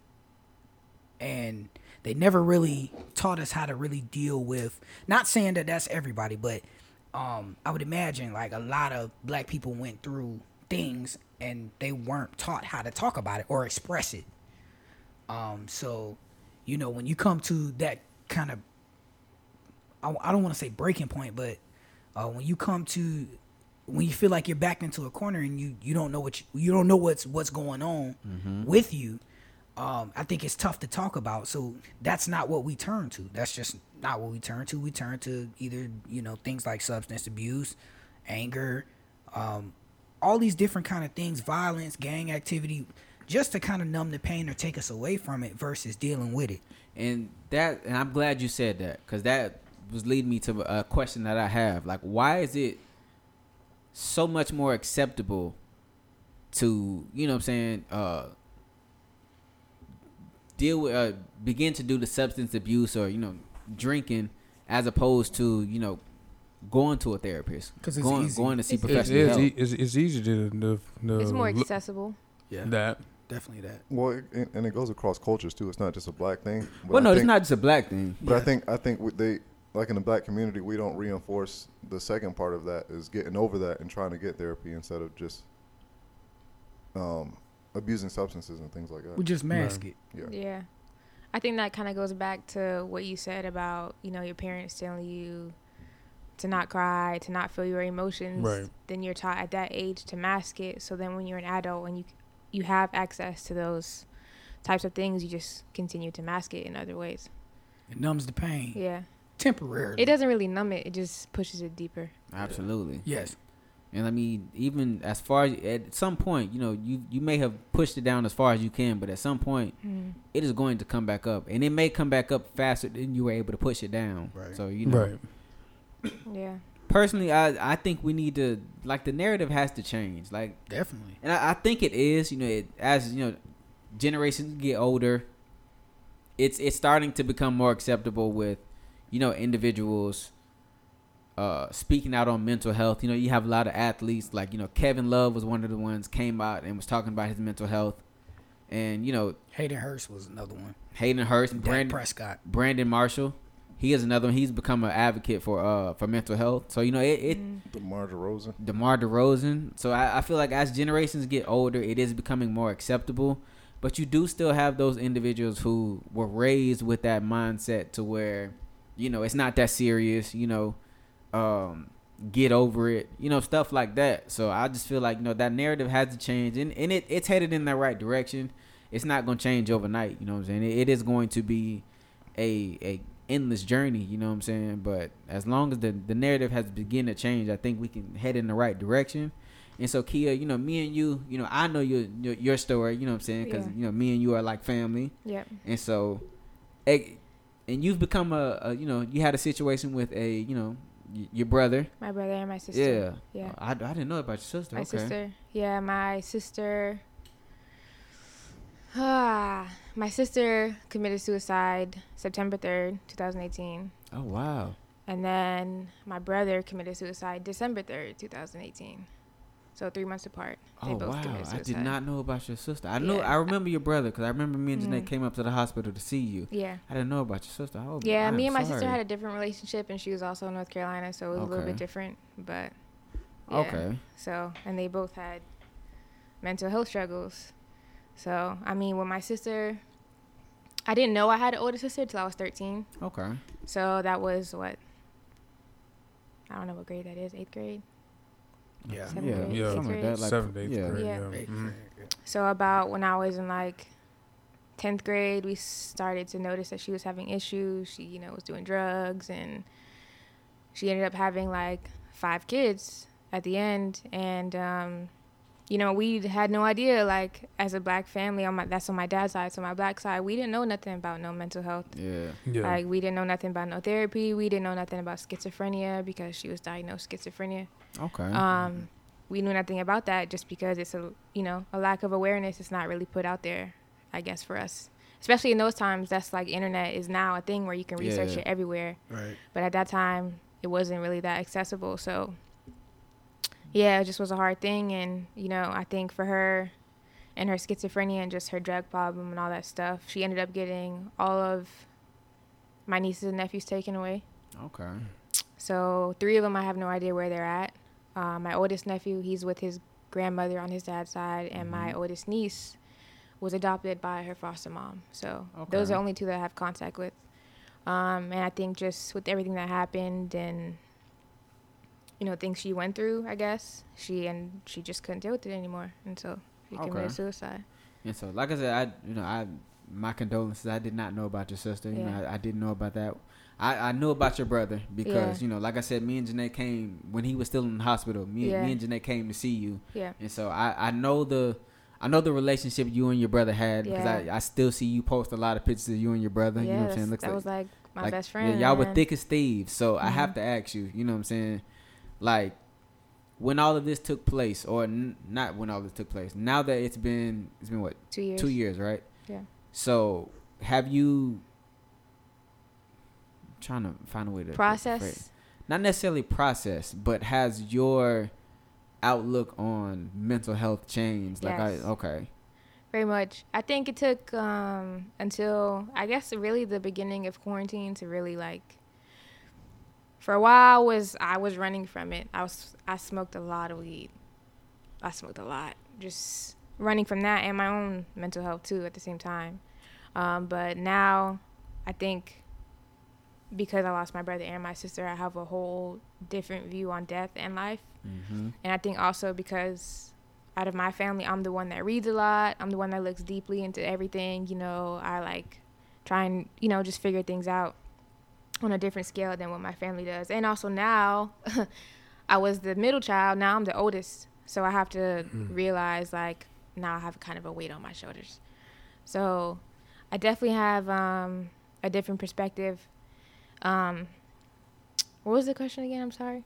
and they never really taught us how to really deal with not saying that that's everybody but um i would imagine like a lot of black people went through things and they weren't taught how to talk about it or express it. Um so you know when you come to that kind of i, I don't want to say breaking point but uh, when you come to when you feel like you're backed into a corner and you you don't know what you, you don't know what's what's going on with you um i think it's tough to talk about so that's not what we turn to. That's just not what we turn to. We turn to either you know things like substance abuse anger um all these different kind of things violence gang activity just to kind of numb the pain or take us away from it versus dealing with it. And that and i'm glad you said that because that was leading me to a question that i have. Like why is it so much more acceptable to you know what i'm saying uh deal with uh begin to do the substance abuse or you know drinking as opposed to you know going to a therapist 'Cause it's going easy. going to see It's- It's, professional it's, help it's, it's easy to the, the It's more look- accessible. yeah that definitely that Well, it, it- and it goes across cultures too. It's not just a black thing. But well I no it's think- not just a black thing But I think I think with they like in the black community, we don't reinforce the second part of that is getting over that and trying to get therapy instead of just um, abusing substances and things like that. we just mask Right. it yeah. Yeah. I think that kind of goes back to what you said about, you know, your parents telling you to not cry, to not feel your emotions. Right. Then you're taught at that age to mask it. So then when you're an adult and you you have access to those types of things, you just continue to mask it in other ways. it numbs the pain Yeah. temporarily It doesn't really numb it, it just pushes it deeper. absolutely yes And I mean, even as far as at some point, you know, you you may have pushed it down as far as you can, but at some point, Mm. it is going to come back up, and it may come back up faster than you were able to push it down. Right. So you know, right. Yeah. personally, I I think we need to like the narrative has to change. Like, definitely and I, I think it is. You know, it, as you know, generations get older, it's it's starting to become more acceptable with, you know, individuals. Uh, speaking out on mental health, you know, you have a lot of athletes like you know Kevin Love was one of the ones came out and was talking about his mental health, and you know Hayden Hurst was another one Hayden Hurst, Dak Brandon Prescott Brandon Marshall, he is another one. He's become an advocate for uh for mental health. So you know it, it Mm. DeMar DeRozan. DeMar DeRozan. So I, I feel like as generations get older, it is becoming more acceptable. But you do still have those individuals who were raised with that mindset to where, you know, it's not that serious, you know, um, get over it, you know, stuff like that. So I just feel like, you know, that narrative has to change and, and it, it's headed in the right direction. It's not gonna change overnight, you know what I'm saying? It, it is going to be a a endless journey, you know what I'm saying? But as long as the the narrative has begun to change, I think we can head in the right direction. And so Kia, you know, me and you, you know, I know your your, your story, you know what I'm saying? Cuz Yeah. you know, me and you are like family. Yep. And so and you've become a, a you know, you had a situation with a, you know, y- your brother. My brother and my sister. Yeah. Yeah. I, I didn't know about your sister. My okay. sister. Yeah, my sister. Ah, my sister committed suicide September 3rd, 2018. Oh wow. And then my brother committed suicide December 3rd, 2018. So three months apart. They Oh both wow! I did not know about your sister. I know Yeah. I remember your brother because I remember me and Janae Mhm. came up to the hospital to see you. Yeah. I didn't know about your sister. Oh, Yeah, I'm me and my sister had a different relationship, and she was also in North Carolina, so it was a little bit different. But yeah. Okay. So, and they both had mental health struggles. So, I mean, with my sister, I didn't know I had an older sister till I was 13. Okay. So that was what? I don't know what grade that is. Eighth grade. Yeah Seventh Yeah, yeah, sixth something like that. Like, Seventh, eighth yeah. grade. Yeah. Yeah. Eighth Mhm. So about when I was in like 10th grade, we started to notice that she was having issues. She, you know, was doing drugs and she ended up having like five kids at the end. And, um, you know, we had no idea, like, as a black family, on my, that's on my dad's side. So my black side, we didn't know nothing about no mental health. Yeah. Yeah. Like, we didn't know nothing about no therapy. We didn't know nothing about schizophrenia because she was diagnosed schizophrenia. Okay. Um, we knew nothing about that just because it's a you know a lack of awareness. It's not really put out there, I guess, for us. Especially in those times, that's like internet is now a thing where you can research Yeah. it everywhere. right But at that time, it wasn't really that accessible. So yeah, it just was a hard thing. And, you know, I think for her and her schizophrenia and just her drug problem and all that stuff, she ended up getting all of my nieces and nephews taken away. Okay. So three of them, I have no idea where they're at. Uh, my oldest nephew, he's with his grandmother on his dad's side, and my Mm-hmm. oldest niece was adopted by her foster mom. So those Okay. are only two that I have contact with. Um, and I think just with everything that happened and you know things she went through, I guess she and she just couldn't deal with it anymore, and so she Okay. committed suicide. And so, like I said, I you know I my condolences. I did not know about your sister. You know, Yeah. I, I didn't know about that. I, I knew about your brother because Yeah. you know, like I said, me and Janae came when he was still in the hospital. Me, Yeah. me and Janae came to see you, Yeah, and so I, I know the I know the relationship you and your brother had because. I, I still see you post a lot of pictures of you and your brother. you know what I'm saying? Looks that like was like my like, best friend. Yeah, y'all were thick as thieves. So I have Mhm. to ask you, you know what I'm saying? Like, when all of this took place, or n- not when all this took place, now that it's been, it's been what, Two years. two years, right? Yeah. So have you, trying to find a way to Process. not necessarily process, but has your outlook on mental health changed? Like, Yes. I, okay. Very much. I think it took um, until I guess really the beginning of quarantine to really like. For a while, I was I was running from it. I was I smoked a lot of weed. I smoked a lot, just running from that and my own mental health too at the same time. Um, but now, I think because I lost my brother and my sister, I have a whole different view on death and life. Mm-hmm. And I think also because out of my family, I'm the one that reads a lot. I'm the one that looks deeply into everything. You know, I like try and, you know, just figure things out on a different scale than what my family does. And also now, I was the middle child. Now I'm the oldest. So I have to realize, like, now I have kind of a weight on my shoulders. So I definitely have um, a different perspective. Um, what was the question again? I'm sorry.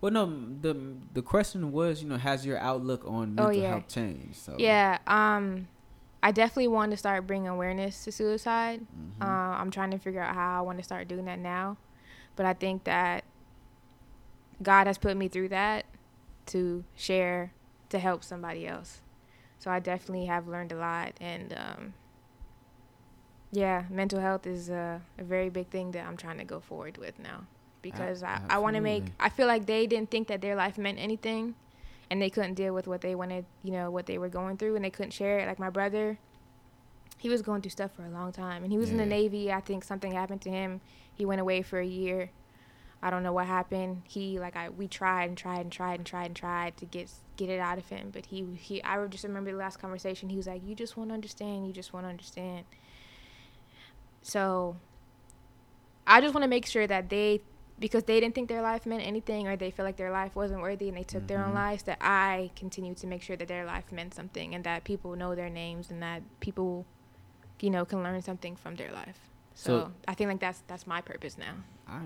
Well, no, the the question was, you know, has your outlook on Oh, mental yeah. health changed? So Yeah, um, I definitely want to start bringing awareness to suicide. Mhm. Uh, I'm trying to figure out how I want to start doing that now, but I think that God has put me through that to share to help somebody else. So I definitely have learned a lot, and um, yeah, mental health is a, a very big thing that I'm trying to go forward with now because I, I want to make. I feel like they didn't think that their life meant anything, and they couldn't deal with what they wanted, you know, what they were going through, and they couldn't share it. Like my brother, he was going through stuff for a long time, and he was in the Navy. I think something happened to him. He went away for a year. I don't know what happened. He like I we tried and tried and tried and tried and tried to get get it out of him, but he he I just remember the last conversation. He was like, "You just want to understand. You just want to understand." So I just want to make sure that they because they didn't think their life meant anything or they feel like their life wasn't worthy and they took their own Mhm. lives that I continue to make sure that their life meant something and that people know their names and that people you know can learn something from their life. So, So- I think like that's that's my purpose now. I,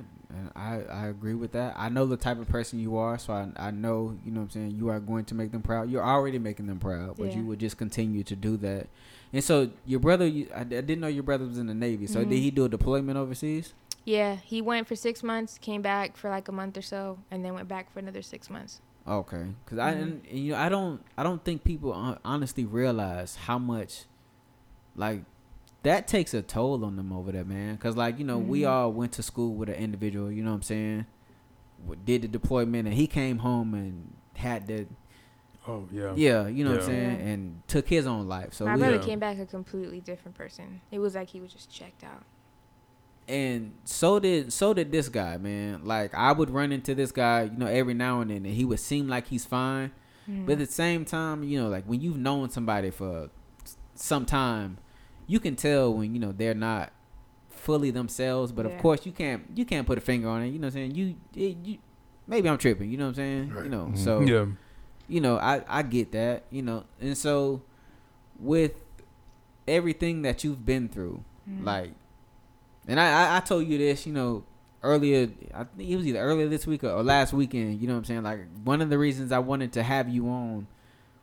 I I agree with that. I know the type of person you are, so I I know you know what I'm saying. You are going to make them proud. You're already making them proud, but Yeah. you would just continue to do that. And so your brother, you, I, I didn't know your brother was in the Navy. So Mhm. did he do a deployment overseas? Yeah, he went for six months, came back for like a month or so, and then went back for another six months. Okay, because I Mhm. and, and, you know I don't I don't think people honestly realize how much like that takes a toll on them over there, man. Because like you know we Mhm. all went to school with an individual, you know what I'm saying, did the deployment and he came home and had the Oh yeah. yeah, you know what I'm saying, Yeah. and took his own life. So My we, brother Yeah. came back a completely different person. It was like he was just checked out. And so did so did this guy, man. Like I would run into this guy, you know, every now and then, and he would seem like he's fine. But at the same time, you know, like when you've known somebody for some time, you can tell when you know they're not fully themselves. But of course, you can't you can't put a finger on it. You know what I'm saying? You, it, you maybe I'm tripping. You know what I'm saying? You Right. know, Mhm. so Yeah. you know, I I get that. You know, and so with everything that you've been through, Mhm. like, and I, I I told you this, you know, earlier. I think it was either earlier this week or, or last weekend. You know what I'm saying? Like one of the reasons I wanted to have you on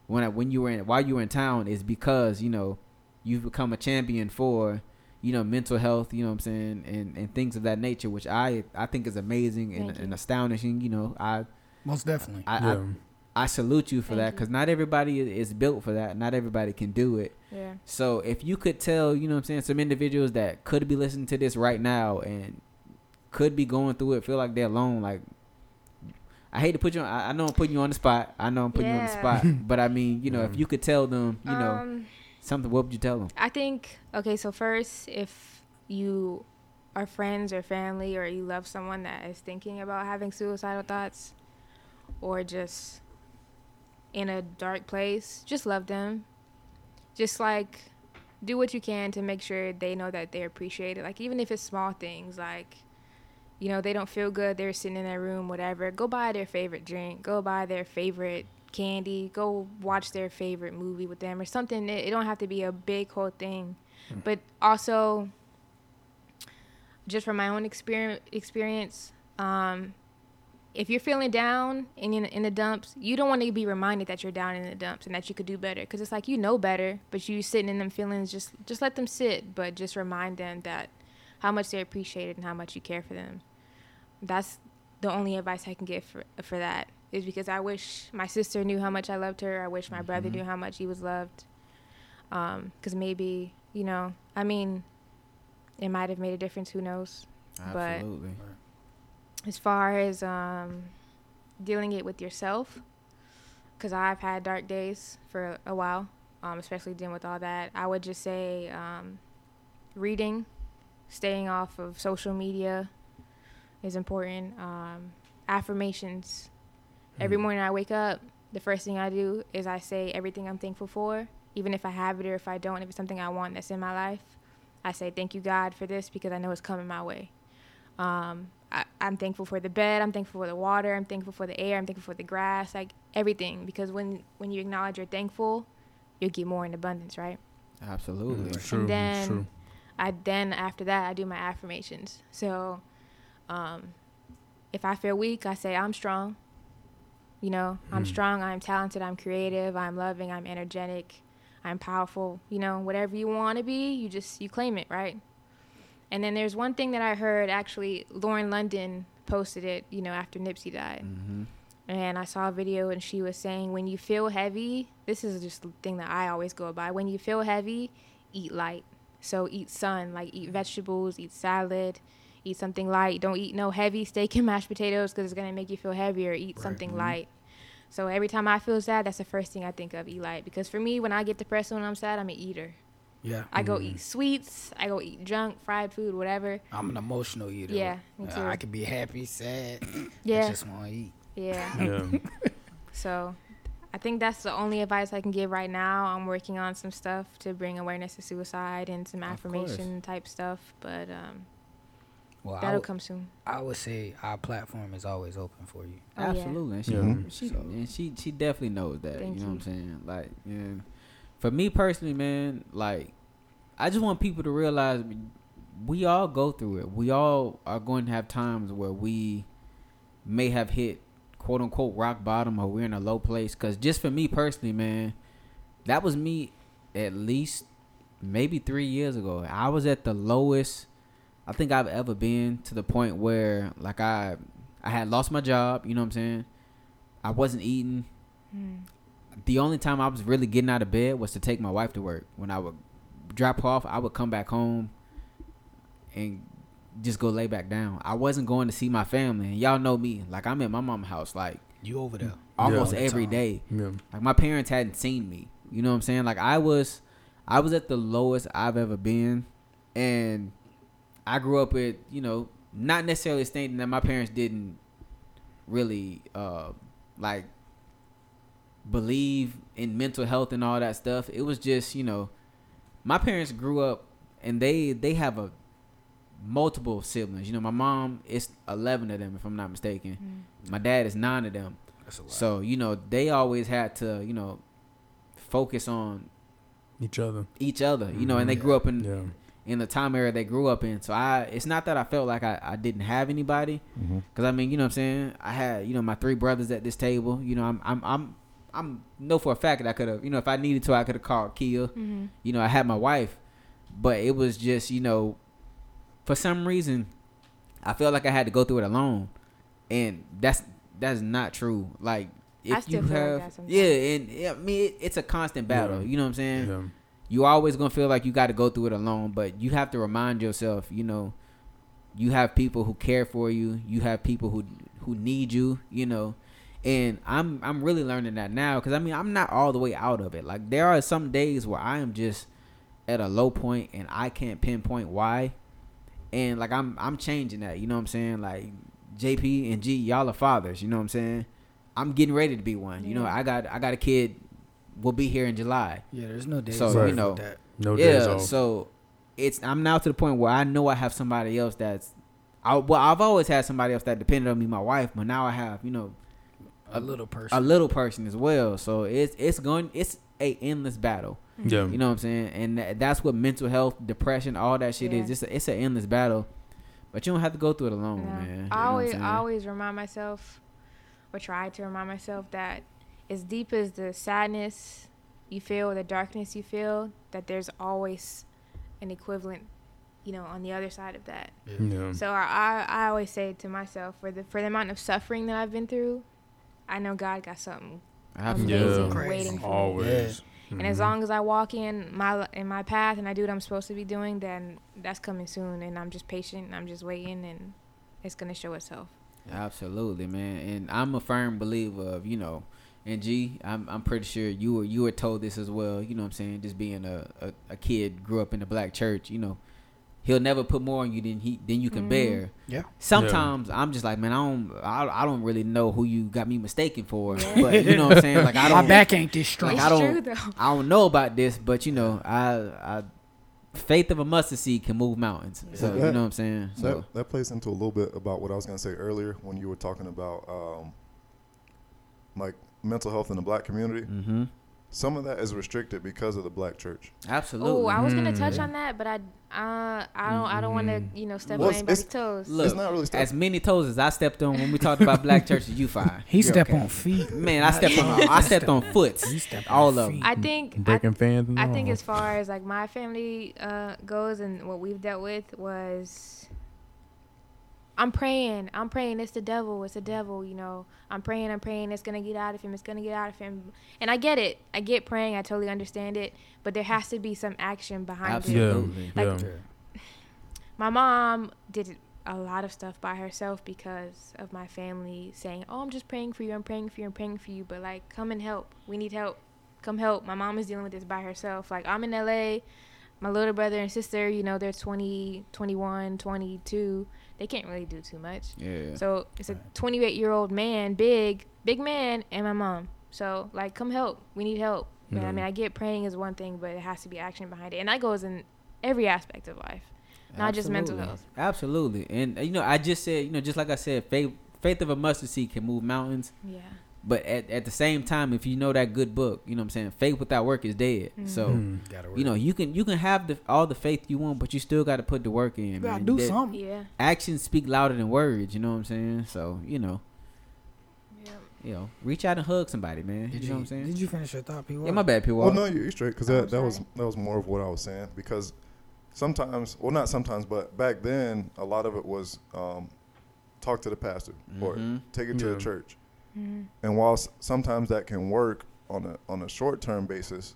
when I, when you were in while you were in town is because you know you've become a champion for you know mental health. You know what I'm saying, and and things of that nature, which I I think is amazing and, and astonishing. You know, I Most definitely. I, yeah. I I salute you for Thank that because not everybody is built for that. Not everybody can do it. Yeah. So if you could tell, you know what I'm saying, some individuals that could be listening to this right now and could be going through it, feel like they're alone, like I hate to put you on I, I know I'm putting you on the spot. I know I'm putting you on the spot. but I mean, you know, if you could tell them, you know, Um, something, what would you tell them? I think okay, so first if you are friends or family or you love someone that is thinking about having suicidal thoughts or just in a dark place, just love them. Just like do what you can to make sure they know that they're appreciated. Like even if it's small things like you know, they don't feel good, they're sitting in their room, whatever. Go buy their favorite drink, go buy their favorite candy, go watch their favorite movie with them or something. It, it don't have to be a big whole thing. But also just from my own experience experience, um, if you're feeling down and in, in the dumps, you don't want to be reminded that you're down in the dumps and that you could do better. Because it's like you know better, but you sitting in them feelings, just just let them sit, but just remind them that how much they're appreciated and how much you care for them. That's the only advice I can give for for that is because I wish my sister knew how much I loved her. I wish my brother mm-hmm. knew how much he was loved. Um, because maybe you know, I mean, it might have made a difference. Who knows? But- Absolutely. As far as um, dealing it with yourself because i've had dark days for a while um, especially dealing with all that. I would just say um, reading staying off of social media is important um, affirmations. Every morning i wake up the first thing i do is i say everything i'm thankful for. Even if i have it or if i don't if it's something i want that's in my life i say thank you god for this because i know it's coming my way. Um, I, I'm thankful for the bed. I'm thankful for the water. I'm thankful for the air. I'm thankful for the grass. Like everything, because when when you acknowledge you're thankful, you'll get more in abundance, right? Absolutely. It's true. and then true. I then after that I do my affirmations. So, um, if I feel weak, I say I'm strong. You know, I'm Mm. strong. I'm talented. I'm creative. I'm loving. I'm energetic. I'm powerful. You know, whatever you want to be, you just you claim it, right? And then there's one thing that I heard actually. Lauren London posted it. You know, after Nipsey died Mm-hmm. and I saw a video and she was saying when you feel heavy, this is just the thing that I always go by. When you feel heavy, eat light. So eat sun, like eat vegetables, eat salad, eat something light. Don't eat no heavy steak and mashed potatoes because it's gonna make you feel heavier. Eat Right. something Mhm. light. So every time I feel sad, that's the first thing I think of. Eat light because for me, when I get depressed when I'm sad, I'm an eater. Yeah, I go Mhm. eat sweets. I go eat junk, fried food, whatever. I'm an emotional eater. Yeah, me Uh, too. I can be happy, sad. I Yeah, just want to eat. yeah. Yeah. So I think that's the only advice I can give right now. I'm working on some stuff to bring awareness to suicide and some affirmation type stuff, but um, Well, that'll w- come soon. I would say our platform is always open for you. Oh, yeah. Absolutely. And she, Yeah. she, So- and she she definitely knows that. Thank you know you. what I'm saying? Like, yeah. For me personally, man, like I just want people to realize we all go through it. We all are going to have times where we may have hit quote unquote rock bottom or we're in a low place. Cause just for me personally, man, that was me at least maybe three years ago. I was at the lowest I think I've ever been to the point where like I I had lost my job, you know what I'm saying? I wasn't eating. Mm. The only time I was really getting out of bed was to take my wife to work. When I would drop her off, I would come back home and just go lay back down. I wasn't going to see my family. And y'all know me. Like I'm at my mom's house like You over there? almost All the every time. day. Yeah. Like my parents hadn't seen me. You know what I'm saying? Like I was I was at the lowest I've ever been and I grew up with, you know, not necessarily stating that my parents didn't really uh like believe in mental health and all that stuff. It was just, you know, my parents grew up and they they have a multiple siblings. You know, my mom is 11 of them if I'm not mistaken. Mm. My dad is 9 of them. That's a lot. So, you know, they always had to, you know, focus on Each other. each other, you know, and they Mhm. grew up in Yeah. in the time era they grew up in. So I it's not that I felt like I, I didn't have anybody Mm-hmm. cuz I mean, you know what I'm saying? I had, you know, my three brothers at this table. You know, I'm I'm I'm I'm know for a fact that I could have, you know, if I needed to I could have called Kia. hmm You know, I had my wife, but it was just, you know, for some reason I felt like I had to go through it alone. And that's that's not true. Like if still you feel like have that yeah, and yeah, I mean it, it's a constant battle. Yeah. You know what I'm saying? Yeah. you always gonna feel like you got to go through it alone but you have to remind yourself you know you have people who care for you you have people who who need you you know and i'm i'm really learning that now because i mean i'm not all the way out of it. Like there are some days where i am just at a low point and i can't pinpoint why. And like i'm i'm changing that you know what i'm saying? Like jp and g y'all are fathers you know what i'm saying? I'm getting ready to be one you know? I got i got a kid will be here in july. Yeah, there's no days So, off you know, that. No days yeah, off. so it's I'm now to the point where I know I have somebody else that's I well I've always had somebody else that depended on me, my wife, but now I have you know A little person. a little person as well. So it's it's going it's a endless battle. Mm-hmm. yeah. You know what I'm saying? And tha- that's what mental health, depression, all that shit Yeah. is. It's a, it's an endless battle, but you don't have to go through it alone, Yeah. man. You know I always. I always remind myself, or try to remind myself that as deep as the sadness you feel, the darkness you feel, that there's always an equivalent, you know, on the other side of that. Yeah. So I, I, I always say to myself, for the for the amount of suffering that I've been through, I know God got something Absolutely. amazing Yeah. waiting for me. Always. And as Mhm. long as I walk in my in my path and I do what I'm supposed to be doing, then that's coming soon. And I'm just patient. And I'm just waiting, and it's gonna show itself. Absolutely, man. And I'm a firm believer of, you know, and G, I'm I'm pretty sure you were you were told this as well, you know what I'm saying? Just being a, a, a kid, grew up in the black church, you know. He'll never put more on you than he than you can Mhm. bear. Yeah. Sometimes I'm just like, man, I don't I, I don't really know who you got me mistaken for. But you know what I'm saying? Like I My don't back ain't this strong. Like, it's I don't- true though. I don't know about this, but you know, I I faith of a mustard seed can move mountains. So you know what I'm saying? So That, that plays into a little bit about what I was going to say earlier when you were talking about um, like mental health in the black community. hmm Some of that is restricted because of the black church. Absolutely. Oh, I was gonna touch on that, but I, uh, I don't, I don't want to, you know, step Well, on it's- anybody's it's- toes. Look, it's not really stuff. as many toes as I stepped on when we talked about black churches, you fine. He You're step okay. on feet. Man, I stepped on I stepped on foots. He step All of. Them. I think, I, fans. I think as far as like my family uh, goes and what we've dealt with was, I'm praying, I'm praying. It's the devil, it's the devil. You know, I'm praying, I'm praying. It's gonna get out of him. It's gonna get out of him. And I get it. I get praying. I totally understand it. But there has to be some action behind it. Yeah. Absolutely. Yeah. Like- my mom did a lot of stuff by herself because of my family saying, "Oh, I'm just praying for you. I'm praying for you. I'm praying for you." But like, come and help. We need help. Come help. My mom is dealing with this by herself. Like, I'm in LA. My little brother and sister, you know, they're 20, 21, 22. They can't really do too much. Yeah. So it's a 28 year old man, big, big man, and my mom. So like, come help. We need help. And I mean, I get praying is one thing, but it has to be action behind it, and that goes in every aspect of life. Not just mental health. Absolutely. And uh, you know, I just said, you know, just like I said, faith faith of a mustard seed can move mountains. Yeah. But at, at the same time, if you know that good book, you know what I'm saying, faith without work is dead. So Mm. Gotta work. you know, you can you can have the all the faith you want, but you still got to put the work in. you gotta man. do That- something. Yeah. Actions speak louder than words. You know what I'm saying? So you know, Yeah. you know, reach out and hug somebody, man. Did you, know what I'm saying? Did you finish your thought, P? yeah, my bad, P. Well, no, you're straight because Oh, that, that was that was more of what I was saying. Because sometimes, well, not sometimes, but back then, a lot of it was um, talk to the pastor or Mhm. take it to Yeah. a church. Hmm And while sometimes that can work on a on a short term basis,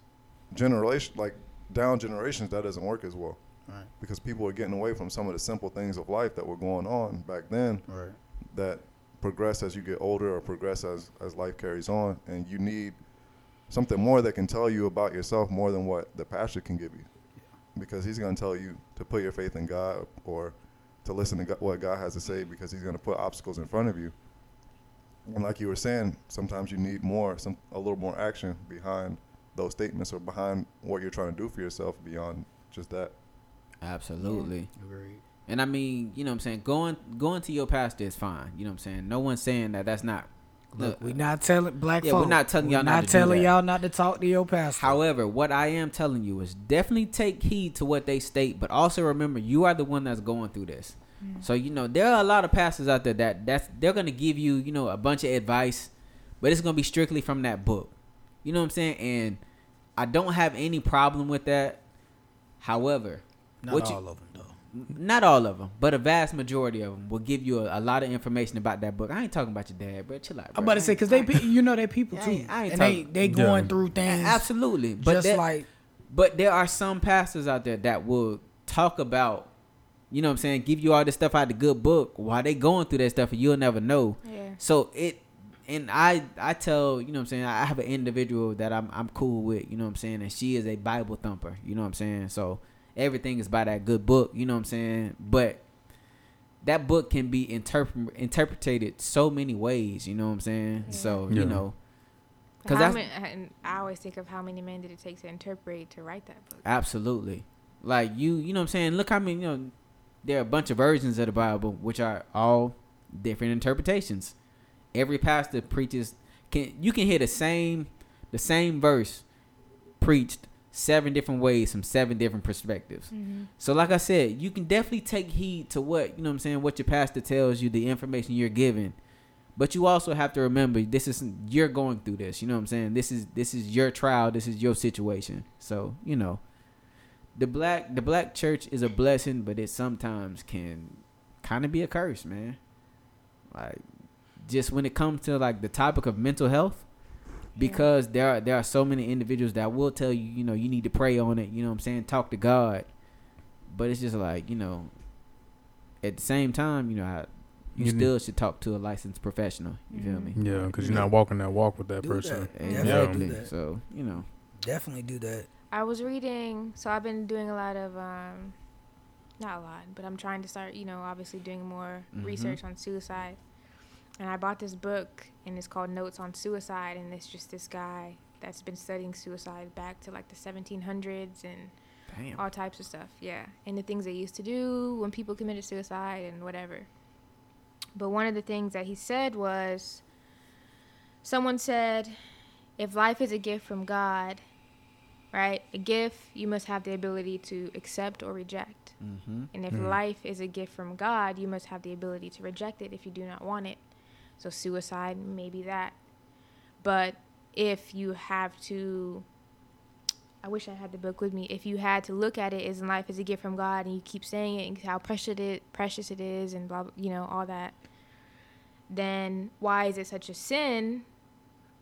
generation like down generations that doesn't work as well Right. because people are getting away from some of the simple things of life that were going on back then Right. that progress as you get older or progress as as life carries on, and you need something more that can tell you about yourself more than what the pastor can give you, because he's going to tell you to put your faith in God or to listen to God, what God has to say, because he's going to put obstacles in front of you. And like you were saying, sometimes you need more, some a little more action behind those statements or behind what you're trying to do for yourself beyond just that. Absolutely. Mm, agreed. And I mean, you know what I'm saying? Going going to your pastor is fine. You know what I'm saying? No one's saying that that's not. Look, Look, we not telling black Yeah, we're not telling we y'all not not to do telling that. y'all not to talk to your pastor. However, what I am telling you is definitely take heed to what they state, but also remember you are the one that's going through this. So you know there are a lot of pastors out there that that's they're gonna give you you know a bunch of advice, but it's gonna be strictly from that book. You know what I'm saying? And I don't have any problem with that. However, not what you- all of them though. not all of them, but a vast majority of them will give you a, a lot of information about that book. I ain't talking about your dad, bro. Chill out. I'm about to say because they, pe- you know, they people I too, ain't- I ain't and they they going Yeah. through things absolutely, but just that- like But there are some pastors out there that will talk about, you know what I'm saying, give you all this stuff out of the good book while they going through that stuff and you'll never know. Yeah. So it and I I tell, you know what I'm saying, I have an individual that I'm I'm cool with, you know what I'm saying, and she is a Bible thumper, you know what I'm saying? So everything is by that good book, you know what I'm saying? But that book can be interpret interpreted so many ways, you know what I'm saying? Yeah. So, Yeah. you know, because how that's- many, and I always think of how many men did it take to interpret to write that book. Absolutely. Like you, you know what I'm saying? Look how many, you know, there are a bunch of versions of the Bible which are all different interpretations. Every pastor preaches can you can hear the same the same verse preached seven different ways from seven different perspectives. Mm-hmm. So like I said, you can definitely take heed to what, you know what I'm saying, what your pastor tells you, the information you're given. But you also have to remember this is you're going through this, you know what I'm saying? This is this is your trial, this is your situation. So, you know, the black the black church is a blessing, but it sometimes can kind of be a curse, man. Like just when it comes to like the topic of mental health because there are there are so many individuals that will tell you, you know, you need to pray on it, you know what I'm saying? Talk to God. But it's just like, you know, at the same time, you know, I, you You still should talk to a licensed professional. You feel mm-hmm. me? Yeah, because you're not walking that walk with that Do person. that. Exactly. Definitely do that. So, you know. definitely do that. I was reading, so I've been doing a lot of, um, not a lot, but I'm trying to start, you know, obviously doing more Mhm. research on suicide. And I bought this book, and it's called Notes on Suicide, and it's just this guy that's been studying suicide back to like the 1700s and Damn. all types of stuff. Yeah, and the things they used to do when people committed suicide and whatever. But one of the things that he said was, someone said, if life is a gift from God, right? A gift, you must have the ability to accept or reject. Mm-hmm. And if Mm. life is a gift from God, you must have the ability to reject it if you do not want it. So suicide may be that. But if you have to I wish I had the book with me. If you had to look at it as life is a gift from God and you keep saying it and how precious it precious it is and blah, blah you know, all that, then why is it such a sin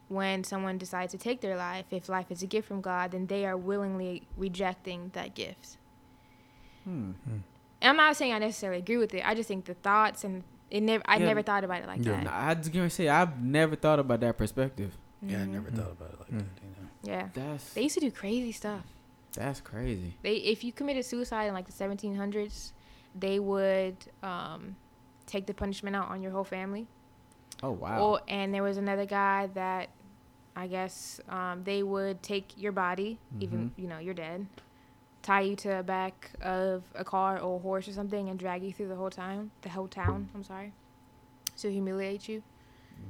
when someone decides to take their life? If life is a gift from God, then they are willingly rejecting that gift. Hmm. And I'm not saying I necessarily agree with it. I just think the thoughts and it never. I Yeah. never thought about it like Yeah. that. Nah, I was gonna say I've never thought about that perspective. Yeah, I never thought about it like Mm. that. You know. Yeah, That's they used to do crazy stuff. that's crazy. They, if you committed suicide in like the 1700s, they would um, take the punishment out on your whole family. Oh wow. Or and there was another guy that, I guess, um, they would take your body, even Mm-hmm. you know you're dead, tie you to the back of a car or a horse or something, and drag you through the whole time, the whole town. I'm sorry, to humiliate you.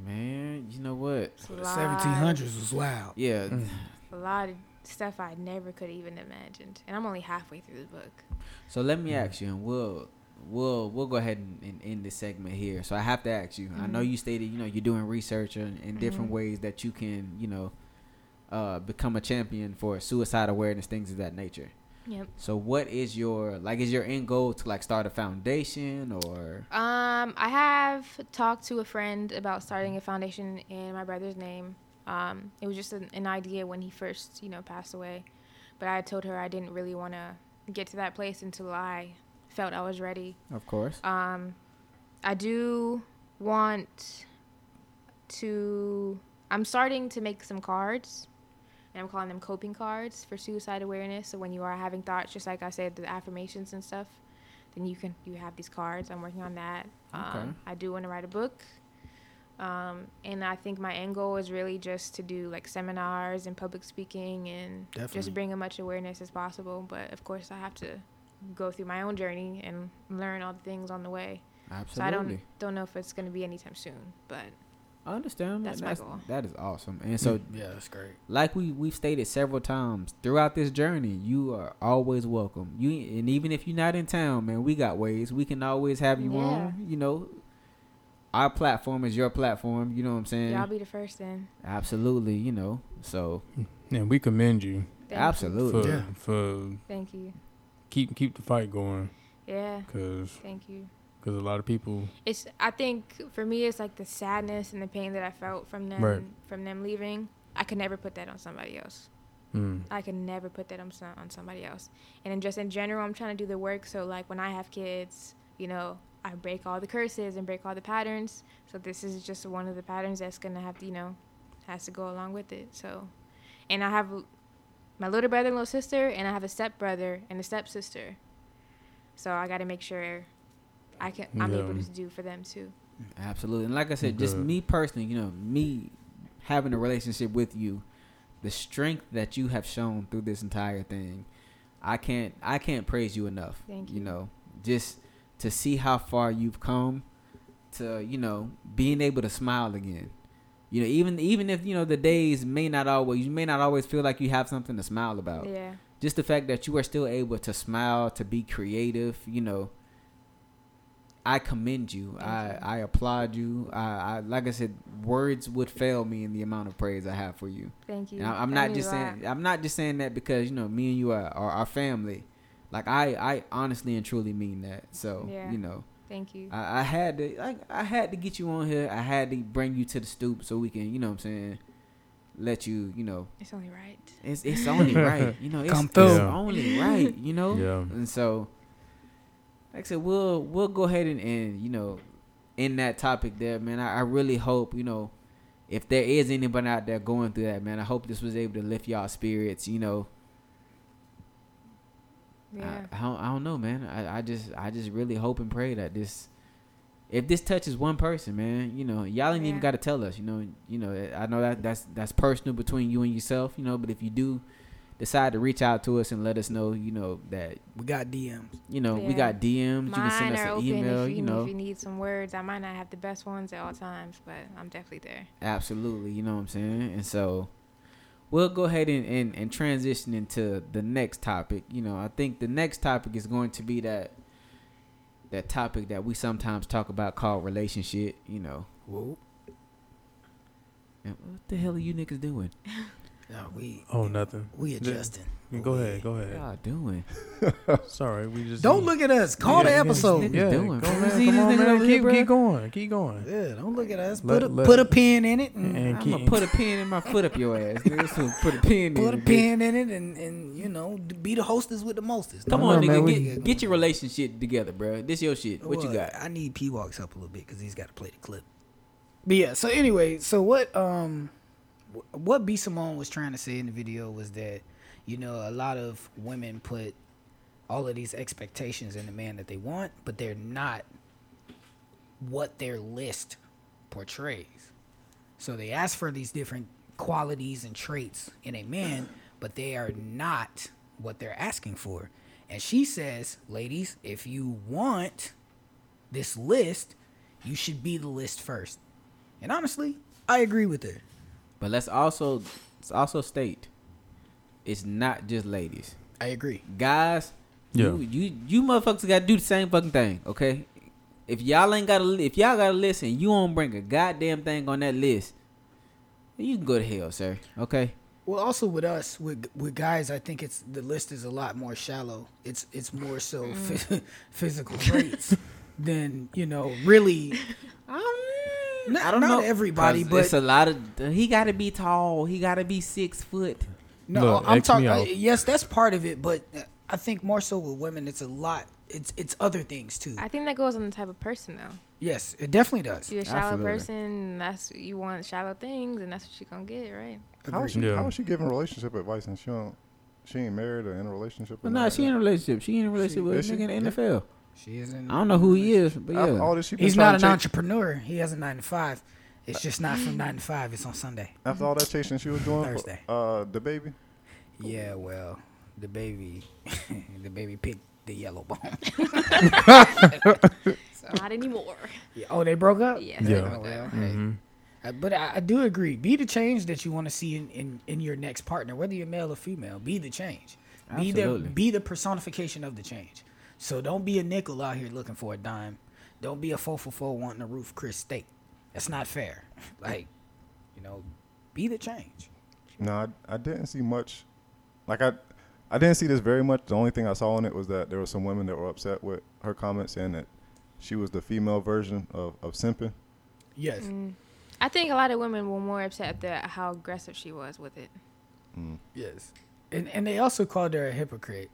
Man, you know what? The 1700s was wild. Yeah. Mm. A lot of stuff I never could even imagined, and I'm only halfway through the book. So let me ask you, and we'll we'll we'll go ahead and, and end this segment here. So I have to ask you. I know Mhm. you stated you know you're doing research in, in different Mhm. ways that you can you know uh, become a champion for suicide awareness, things of that nature. Yep. So what is your like? Is your end goal to like start a foundation or? Um, I have talked to a friend about starting a foundation in my brother's name. Um, it was just an, an idea when he first, you know, passed away. But I told her I didn't really want to get to that place until I felt I was ready. Of course. Um, I do want to. I'm starting to make some cards, and I'm calling them coping cards for suicide awareness. So when you are having thoughts, just like I said, the affirmations and stuff, then you can you have these cards. I'm working on that. Okay. Um, I do want to write a book. Um, and I think my end goal is really just to do like seminars and public speaking and Definitely. just bring as much awareness as possible. But of course, I have to go through my own journey and learn all the things on the way. Absolutely. So I don't don't know if it's going to be anytime soon, but I understand. That's That's, my goal. that is awesome. And so yeah, that's great. like we we've stated several times throughout this journey, you are always welcome. You and even if you're not in town, man, we got ways. We can always have you Yeah. on. You know, our platform is your platform. You know what I'm saying? y'all be the first then. Absolutely. You know, so And we commend you Thank absolutely. for Yeah. for Thank you. Keep keep the fight going. Yeah. Cause, Thank you. Cause a lot of people. It's I think for me it's like the sadness and the pain that I felt from them Right. from them leaving. I could never put that on somebody else. Mm, I could never put that on some, on somebody else. And then just in general, I'm trying to do the work. So like when I have kids, you know, I break all the curses and break all the patterns. So this is just one of the patterns that's gonna have to, you know, has to go along with it. So, and I have my little brother and little sister, and I have a step brother and a stepsister. So I got to make sure I can I'm able to do for them too. Absolutely. And like I said, just me personally, you know, me having a relationship with you, the strength that you have shown through this entire thing, I can't I can't praise you enough. Thank You you. know, just to see how far you've come to, you know, being able to smile again. You know, even even if, you know, the days may not always you may not always feel like you have something to smile about Yeah. just the fact that you are still able to smile, to be creative, you know, I commend you. I. I applaud you. I, I like I said, words would fail me in the amount of praise I have for you. Thank you. And I, am not just saying I'm not just saying that because you know me and you are, are our family. Like I, I honestly and truly mean that. So Yeah. you know, Thank you. I, I had to I, I had to get you on here. I had to bring you to the stoop so we can you know what I'm saying, let you you know it's only right. it's it's only right. You know, it's, Come it's through. Yeah. only right. You know. Yeah. And so, like I said, we'll we'll go ahead and, and you know, in that topic there, man. I, I really hope you know, if there is anybody out there going through that, man, I hope this was able to lift y'all spirits. You know, Yeah. I, I don't I don't know, man. I, I just I just really hope and pray that this. If this touches one person, man, you know, y'all ain't even got to tell us. You know, you know, I know that that's that's personal between you and yourself. You know, but if you do decide to reach out to us and let us know, you know that We got DMs. you know, we got DMs. you can send Mine us are an open email. if, You you know, if you need some words. I might not have the best ones at all times, but I'm definitely there. absolutely. You know what I'm saying? And so we'll go ahead and, and, and transition into the next topic. You know, I think the next topic is going to be that that topic that we sometimes talk about called relationship. You know, Whoa. And what the hell are you niggas doing? No, we Oh, nothing. we adjusting. Go ahead. Go ahead. y'all doing? Sorry, we just Don't look at us. Call Yeah, the episode. niggas Yeah, doing? go, Come man. see Come this on, nigga man. over Keep, bruh? keep going. Keep going. Yeah, don't look at us. Let- Put a let- put a pin in it and And I'm keep, gonna put a pin in my foot up your ass. Nigga. So put a pin in put a it, bitch. pin in it and and you know be the hostess with the mostest. Come on, nigga. Get, get your relationship together, bro. This your shit. What you Well, got? I need P Walks up a little bit because he's got to play the clip. But yeah, so anyway, so what um wh- what B Simone was trying to say in the video was that you know a lot of women put all of these expectations in the man that they want, but they're not what their list portrays. So they ask for these different qualities and traits in a man, but they are not what they're asking for. And she says, ladies, if you want this list, you should be the list first. And honestly, I agree with her. But let's also let's also state it's not just ladies. I agree. Guys, Yeah. you, you you motherfuckers gotta do the same fucking thing, okay? If y'all ain't got a li- if y'all gotta listen, you don't bring a goddamn thing on that list, you can go to hell, sir. Okay? Well, also with us, with with guys, I think it's the list is a lot more shallow. It's it's more so phys- mm. physical traits than you know really. Not, I don't not know. everybody, 'Cause but it's a lot of he gotta be tall, he gotta be six foot. No, Look, I'm talking. out. Yes, that's part of it, but uh, I think more so with women, it's a lot. It's it's other things too. I think that goes on the type of person though. Yes, it definitely does. You're a shallow Absolutely. person. That's you want shallow things, and that's what you're gonna get, right? How is she? Yeah. How is she giving relationship advice and she don't? She ain't married or in a relationship. But or nah, nothing she in a relationship. She in a relationship with a nigga she? in the NFL. She is in. I don't know who he is, but that? After yeah. all this, she been He's trying not an to chase- entrepreneur. He has a nine to five. It's just not from nine to five. It's on Sunday. After all that chasing she was doing, for, Thursday. uh, the baby. Yeah, well, the baby, the baby picked the yellow bone. So not anymore. Yeah, oh, they broke up. Yes. Yeah. Oh, well, hey. Mhm. Uh, But I, I do agree. Be the change that you want to see in, in, in your next partner, whether you're male or female. Be the change. Be the Absolutely. be the personification of the change. So don't be a nickel out here looking for a dime. Don't be a four for four wanting a Ruth's Chris steak. That's not fair. Like, you know, be the change. No, I, I didn't see much. Like I, I didn't see this very much. The only thing I saw in it was that there were some women that were upset with her comment, saying that she was the female version of of simping. Yes. Mm. I think a lot of women were more upset at how aggressive she was with it. Mm. Yes. And and they also called her a hypocrite.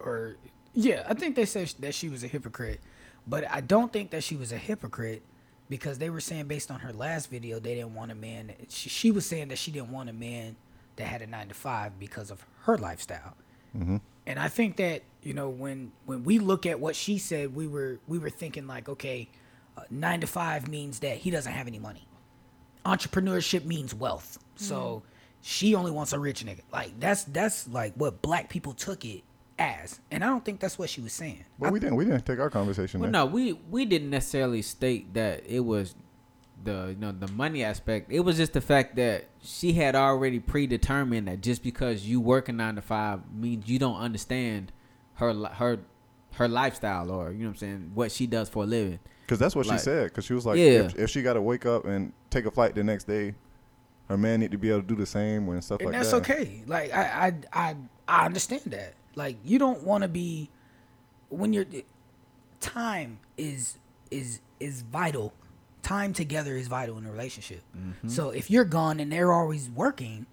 Or yeah, I think they said that she was a hypocrite. But I don't think that she was a hypocrite because they were saying based on her last video they didn't want a man she, she was saying that she didn't want a man that had a 9 to 5 because of her lifestyle. hmm And I think that you know when when we look at what she said, we were we were thinking like, okay, uh, nine to five means that he doesn't have any money. Entrepreneurship means wealth. So she only wants a rich nigga. Like that's that's like what black people took it as, and I don't think that's what she was saying. But we didn't we didn't take our conversation Well, there. no, we we didn't necessarily state that it was the you know the money aspect. It was just the fact that she had already predetermined that just because you work a nine to five means you don't understand her her her lifestyle or you know what I'm saying what she does for a living. Because that's what Like- she said. Because she was like, Yeah. if, if she got to wake up and take a flight the next day, her man need to be able to do the same and stuff and like that's that. That's okay. Like I, I, I, I understand that. Like you don't want to be when you're time is is is vital. Time together is vital in a relationship. Mm-hmm. So if you're gone and they're always working,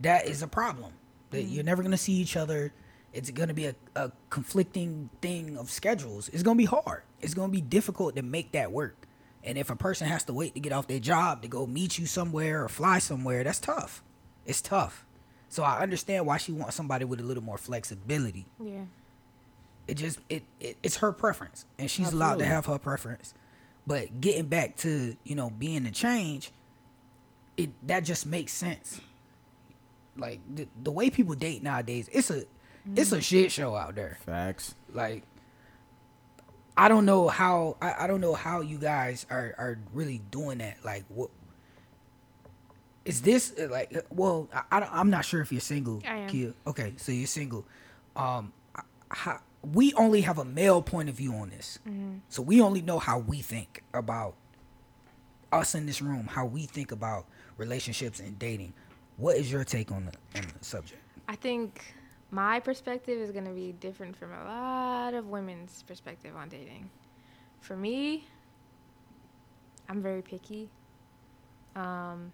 that is a problem. That mm-hmm. you're never gonna see each other. It's gonna be a, a conflicting thing of schedules. It's gonna be hard. It's gonna be difficult to make that work. And if a person has to wait to get off their job to go meet you somewhere or fly somewhere, that's tough. It's tough. So I understand why she wants somebody with a little more flexibility. Yeah. It just it, it it's her preference, and she's allowed to have her preference. But getting back to you know being the change, it that just makes sense. Like the, the way people date nowadays, it's a it's a mm-hmm. shit show out there. Facts. Like I don't know how I, I don't know how you guys are are really doing that. Like what is this uh, like? uh, Well, I, I am not sure if you're single. I am. Kia. Okay, so you're single. Um, how, we only have a male point of view on this, so we only know how we think about us in this room, how we think about relationships and dating. What is your take on the on the subject? I think my perspective is going to be different from a lot of women's perspective on dating. For me, I'm very picky. Um,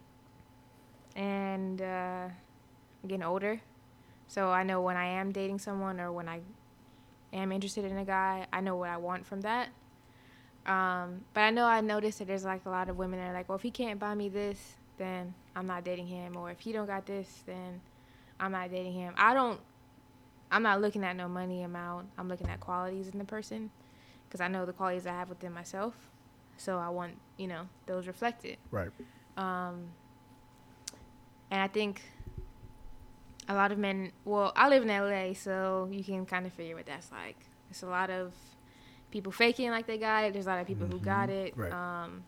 and uh, I'm getting older. So I know when I am dating someone or when I am interested in a guy, I know what I want from that. Um, but I know I noticed that there's like a lot of women that are like, well, if he can't buy me this, then I'm not dating him. Or if he don't got this, then I'm not dating him. I don't. I'm not looking at no money amount. I'm looking at qualities in the person, because I know the qualities I have within myself. So I want you know those reflected. Right. Um, and I think a lot of men. Well, I live in LA, so you can kind of figure what that's like. It's a lot of people faking like they got it. There's a lot of people who got it. Right. Um,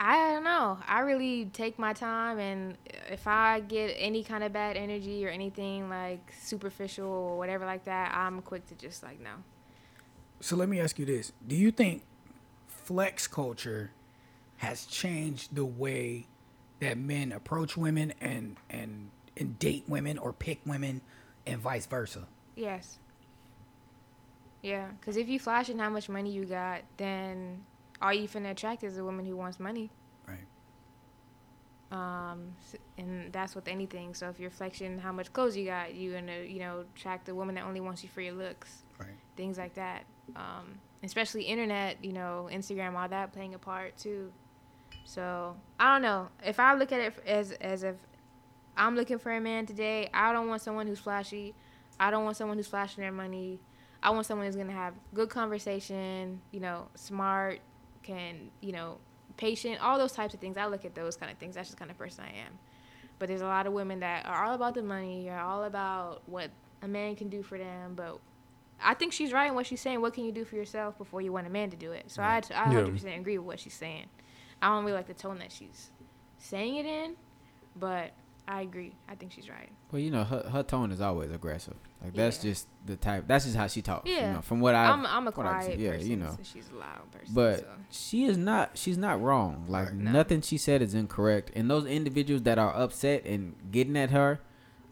I don't know. I really take my time, and if I get any kind of bad energy or anything like superficial or whatever like that, I'm quick to just like no. So let me ask you this: Do you think flex culture has changed the way that men approach women and and and date women or pick women, and vice versa? Yes. Yeah, because if you flash flashing how much money you got, then all you finna attract is a woman who wants money. Right. Um, and that's with anything. So if you're flexing how much clothes you got, you're gonna, you know, attract a woman that only wants you for your looks. Right. Things like that. Um, especially internet, you know, Instagram, all that playing a part too. So I don't know. If I look at it as as if I'm looking for a man today, I don't want someone who's flashy. I don't want someone who's flashing their money. I want someone who's gonna have good conversation. You know, smart, can you know, patient, all those types of things. I look at those kind of things. That's just the kind of person I am. But there's a lot of women that are all about the money, You're all about what a man can do for them. But I think she's right in what she's saying. What can you do for yourself before you want a man to do it? So I, I 100% agree with what she's saying. I don't really like the tone that she's saying it in, but I agree. I think she's right. Well, you know, her, her tone is always aggressive. Like that's Yeah. just the type. That's just how she talks. Yeah. You know, from what I, I'm, I'm a what I quiet yeah, person, you know. so she's a loud person. But so. she is not. She's not wrong. Like No. nothing she said is incorrect. And those individuals that are upset and getting at her,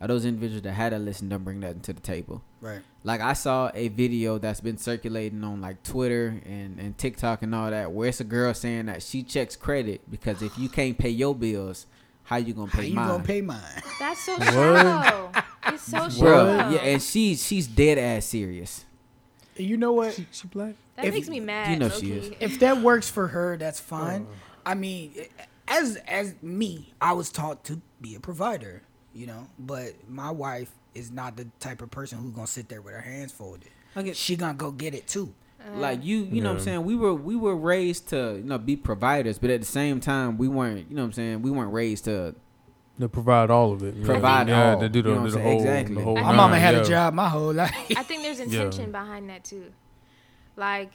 are those individuals that had to listen don't bring that to the table. Right. Like I saw a video that's been circulating on like Twitter and, and TikTok and all that, where it's a girl saying that she checks credit because if you can't pay your bills, how you gonna How pay you mine? gonna pay mine? That's so What? shallow. It's so Bro, shallow. yeah, and she's she's dead ass serious. You know what? She, she black. that if- makes me mad. you know she is. if that works for her, that's fine. I mean, as as me, I was taught to be a provider, you know. But my wife is not the type of person who's gonna sit there with her hands folded. Like it- She gonna go get it too. like you you know what I'm saying we were we were raised to you know be providers but at the same time we weren't you know what I'm saying we weren't raised to To provide all of it. yeah. Provide yeah, all, to do the, you know the whole, Exactly. the whole My nine, mama had yeah. a job my whole life. I think there's Yeah. intention behind that too. Like,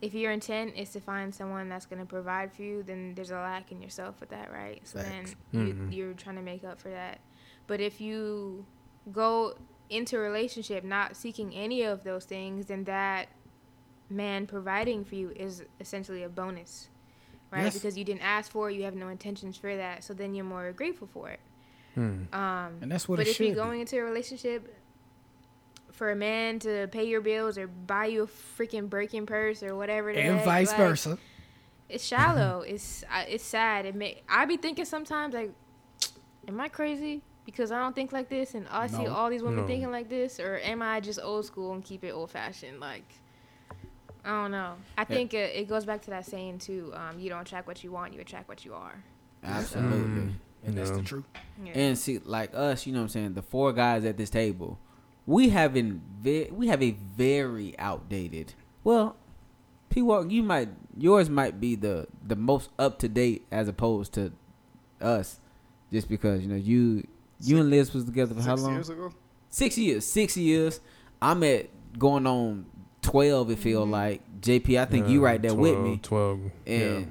if your intent is to find someone that's going to provide for you, then there's a lack in yourself with that, right? So Facts. then Mhm. you, you're trying to make up for that. But if you go into a relationship not seeking any of those things, then that man providing for you is essentially a bonus, right? Yes. Because you didn't ask for it, you have no intentions for that, so then you're more grateful for it. Hmm. Um, And that's what but it if should you're be. going into a relationship for a man to pay your bills or buy you a freaking Birkin purse or whatever, and heck, vice like, versa. it's shallow. it's uh, it's sad. It may I be thinking sometimes like, am I crazy? Because I don't think like this, and I see No. all these women No. thinking like this, or am I just old school and keep it old fashioned? Like, I don't know. I think it, it goes back to that saying too. Um, you don't attract what you want, you attract what you are. absolutely Mm. And that's Yeah. the truth. Yeah. and see like us you know what I'm saying the four guys at this table we haven't ve- we have a very outdated well P Walk you might yours might be the the most up to date as opposed to us just because you know you you and Liz was together for how Six long years ago? Six years. Six years. I'm at going on twelve. It feel mm-hmm. like JP. I think you right there with me. Twelve. And yeah.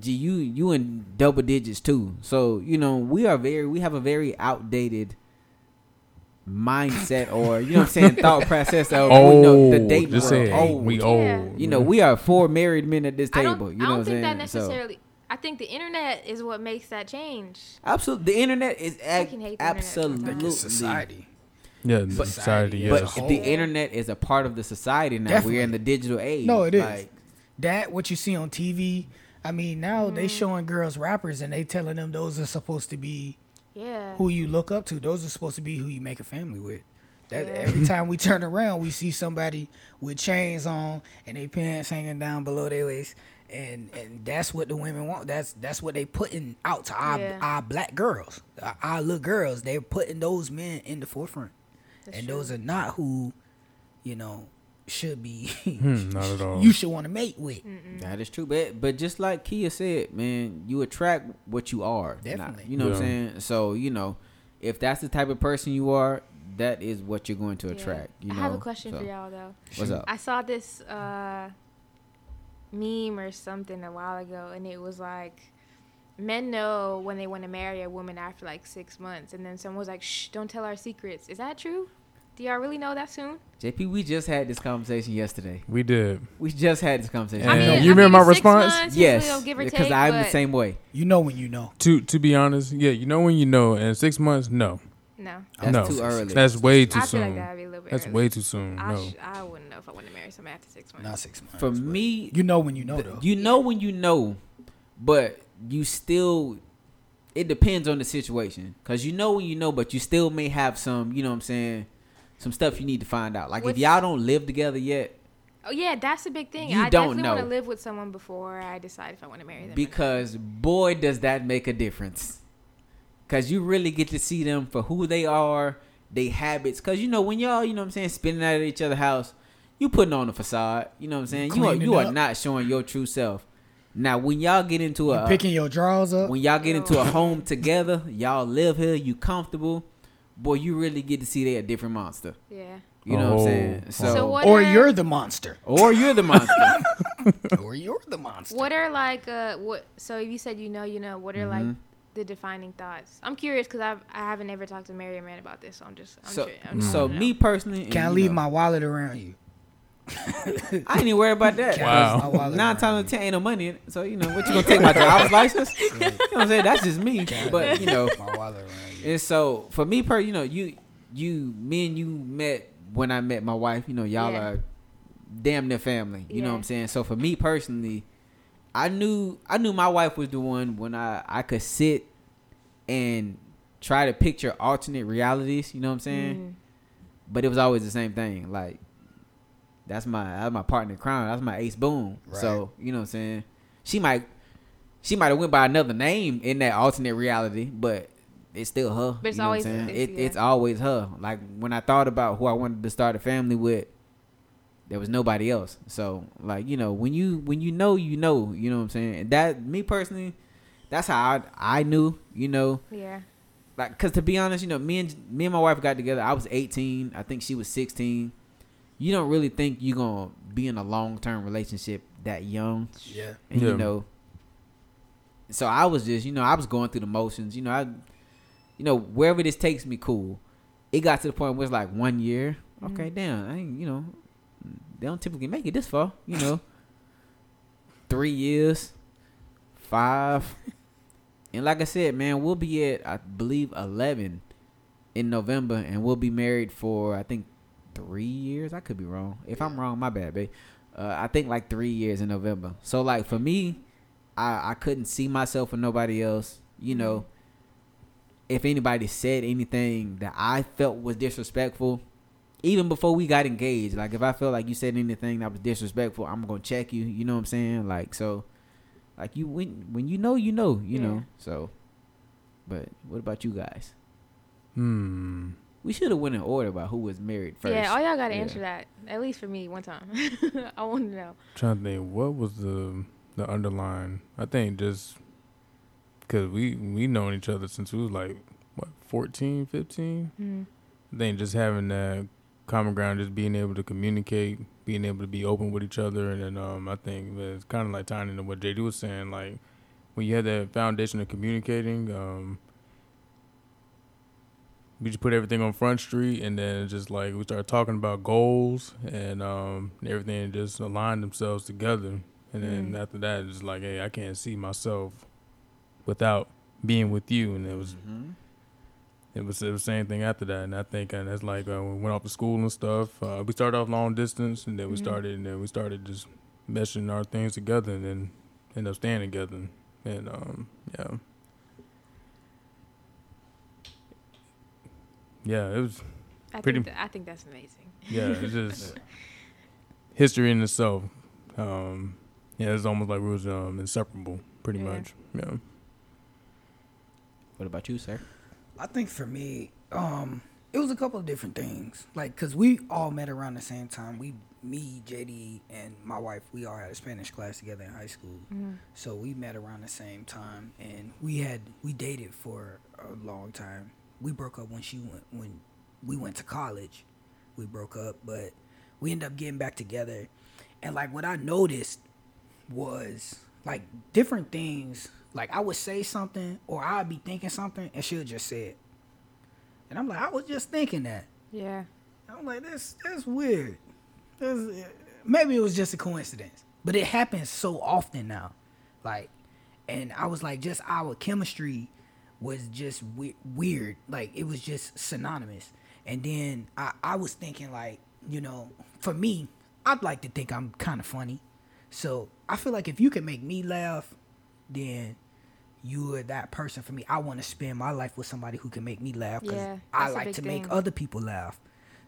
G, you you in double digits too. So you know we are very we have a very outdated mindset or you know what I'm saying thought process of Oh, you know, the date just world. say old. we Yeah. old. You know we are four married men at this I table. don't, you know I don't what think saying? that So- necessarily. I think the internet is what makes that change. absolutely, the internet is ag- fucking hate the internet absolutely Like society. Yeah, But- society. Society Yeah. as But the internet is a part of the society now. Definitely. We're in the digital age. No, it is. Like, That what you see on TV. I mean, now Mm-hmm. they showing girls rappers and they telling them those are supposed to be Yeah. who you look up to. Those are supposed to be who you make a family with. That Yeah. every time we turn around, we see somebody with chains on and their pants hanging down below their waist, and and that's what the women want. That's that's what they putting out to our Yeah. our black girls, our, our little girls. They're putting those men in the forefront, That's and true. those are not who, you know, should be. Hmm, not at all. You should want to mate with. That is true, but but just like Kia said, man, you attract what you are. Not- Definitely. you know what I'm saying. So you know, if that's the type of person you are, that is what you're going to Yeah. attract. You I have a question So, for y'all though. What's up? I saw this uh, meme or something a while ago, and it was like, men know when they want to marry a woman after like six months, and then someone was like, "Shh, don't tell our secrets." Is that true? Do y'all really know that soon? JP, we just had this conversation yesterday. we did. We just had this conversation. I mean, yesterday. you remember my six response? months, yes, give or because I'm the same way. You know when you know. To to be honest, yeah, you know when you know, and six months, no, No, That's no, too early. That's way too I feel like soon. that'd be a little bit. That's early. way too soon. I, No, sh- I wouldn't marry someone after six months. Not six months. For me, you know when you know th- though. you know when you know, but you still. It depends on the situation, cause you know when you know, but you still may have some. You know what I'm saying? Some stuff you need to find out. Like What's- if y'all don't live together yet, Oh yeah, that's a big thing. You I don't definitely want to live with someone before I decide if I want to marry them. because boy does that make a difference because you really get to see them for who they are they habits because you know when y'all you know what i'm saying spending out at each other's house you putting on a facade you know what i'm saying you are, you are up. not showing your true self now when y'all get into You a picking your drawers up. when y'all get into a home together y'all live here you comfortable boy you really get to see they a different monster yeah. you know what i'm Oh. saying so, So what or are- you're the monster. or you're the monster or you're the monster. What are like uh what? So if you said you know you know. What are like Mhm. the defining thoughts? I'm curious because I've I haven't ever talked to Mary or man about this. So I'm just I'm so sure, I'm so me personally Can I leave know, my wallet around you? I ain't even worried about that. Can Wow. I leave my wallet Nine around times out of ten ain't no money in it. So, you know, what you gonna take my driver's license? You know what I'm saying? That's just me. But, you know, my wallet. And so for me, per you know, you you me and you met when I met my wife. You know, y'all Yeah. are damn near family. You know what I'm saying? So for me personally, I knew I knew my wife was the one when I I could sit and try to picture alternate realities. You know what I'm saying? Mhm. But it was always the same thing. Like that's my that's my partner in crime. That's my ace boom. So you know what I'm saying? She might she might have went by another name in that alternate reality, but it's still her. But it's you know always- what I'm saying? it's- It, yeah. it's always her. Like when I thought about who I wanted to start a family with, there was nobody else. So like you know when you when you know you know you know what I'm saying. And that me personally, that's how I I knew you know Yeah. like because to be honest you know me and me and my wife got together i was 18 i think she was 16 you don't really think you're gonna be in a long-term relationship that young. Yeah. and Yeah. you know so i was just you know i was going through the motions. You know i you know wherever this takes me cool. It got to the point where it's like one year. Okay mm. damn i ain't you know they don't typically make it this far you know. Three years five. And like i said man we'll be at i believe 11 in november and we'll be married for i think three years i could be wrong if i'm wrong my bad babe uh, I think like three years in November. So like for me, I I couldn't see myself with nobody else. You know, if anybody said anything that I felt was disrespectful, even before we got engaged, like if I felt like you said anything that was disrespectful, I'm gonna check you. You know what I'm saying? Like so, like you when when you know you know you Yeah. know. So, but what about you guys? Hmm. We should have went in order about who was married first. Yeah, all y'all gotta Yeah. answer that. At least for me, one time. I want to know. Trying to think, what was the the underlying? I think just because we we known each other since we was like what 14, 15? Mm. I think just having that common ground, just being able to communicate, being able to be open with each other, and then um, I think it's kind of like tying into what JD was saying. Like when you have that foundation of communicating, um, we just put everything on Front Street, and then just like we started talking about goals, and um, everything just aligned themselves together. And then Mm. after that, it's like, hey, I can't see myself without being with you, and it was Mhm. it was it was the same thing after that, and I think and that's like uh, we went off to school and stuff. Uh, we started off long distance, and then we Mhm. started and then we started just meshing our things together, and then end up staying together. And um, yeah, yeah, it was I Pretty- think that, I think that's amazing. yeah, it's just history in itself. Um, yeah, it's almost like we was um inseparable, pretty Yeah. much. Yeah. What about you, sir? I think for me, um, it was a couple of different things. Like, cause we all met around the same time. We, me, JD, and my wife, we all had a Spanish class together in high school. Mm. So we met around the same time, and we had we dated for a long time. We broke up when she went when we went to college. We broke up, but we ended up getting back together. And like what I noticed was like different things. Like I would say something, or I'd be thinking something, and she'll just say it. And I'm like, I was just thinking that. Yeah. I'm like, that's that's weird. That's, maybe it was just a coincidence, but it happens so often now. Like, and I was like, just our chemistry was just we- weird. Like, it was just synonymous. And then I, I was thinking, like, you know, for me, I'd like to think I'm kind of funny. So I feel like if you can make me laugh, then you are that person for me. I want to spend my life with somebody who can make me laugh because Yeah, I like to make other people laugh.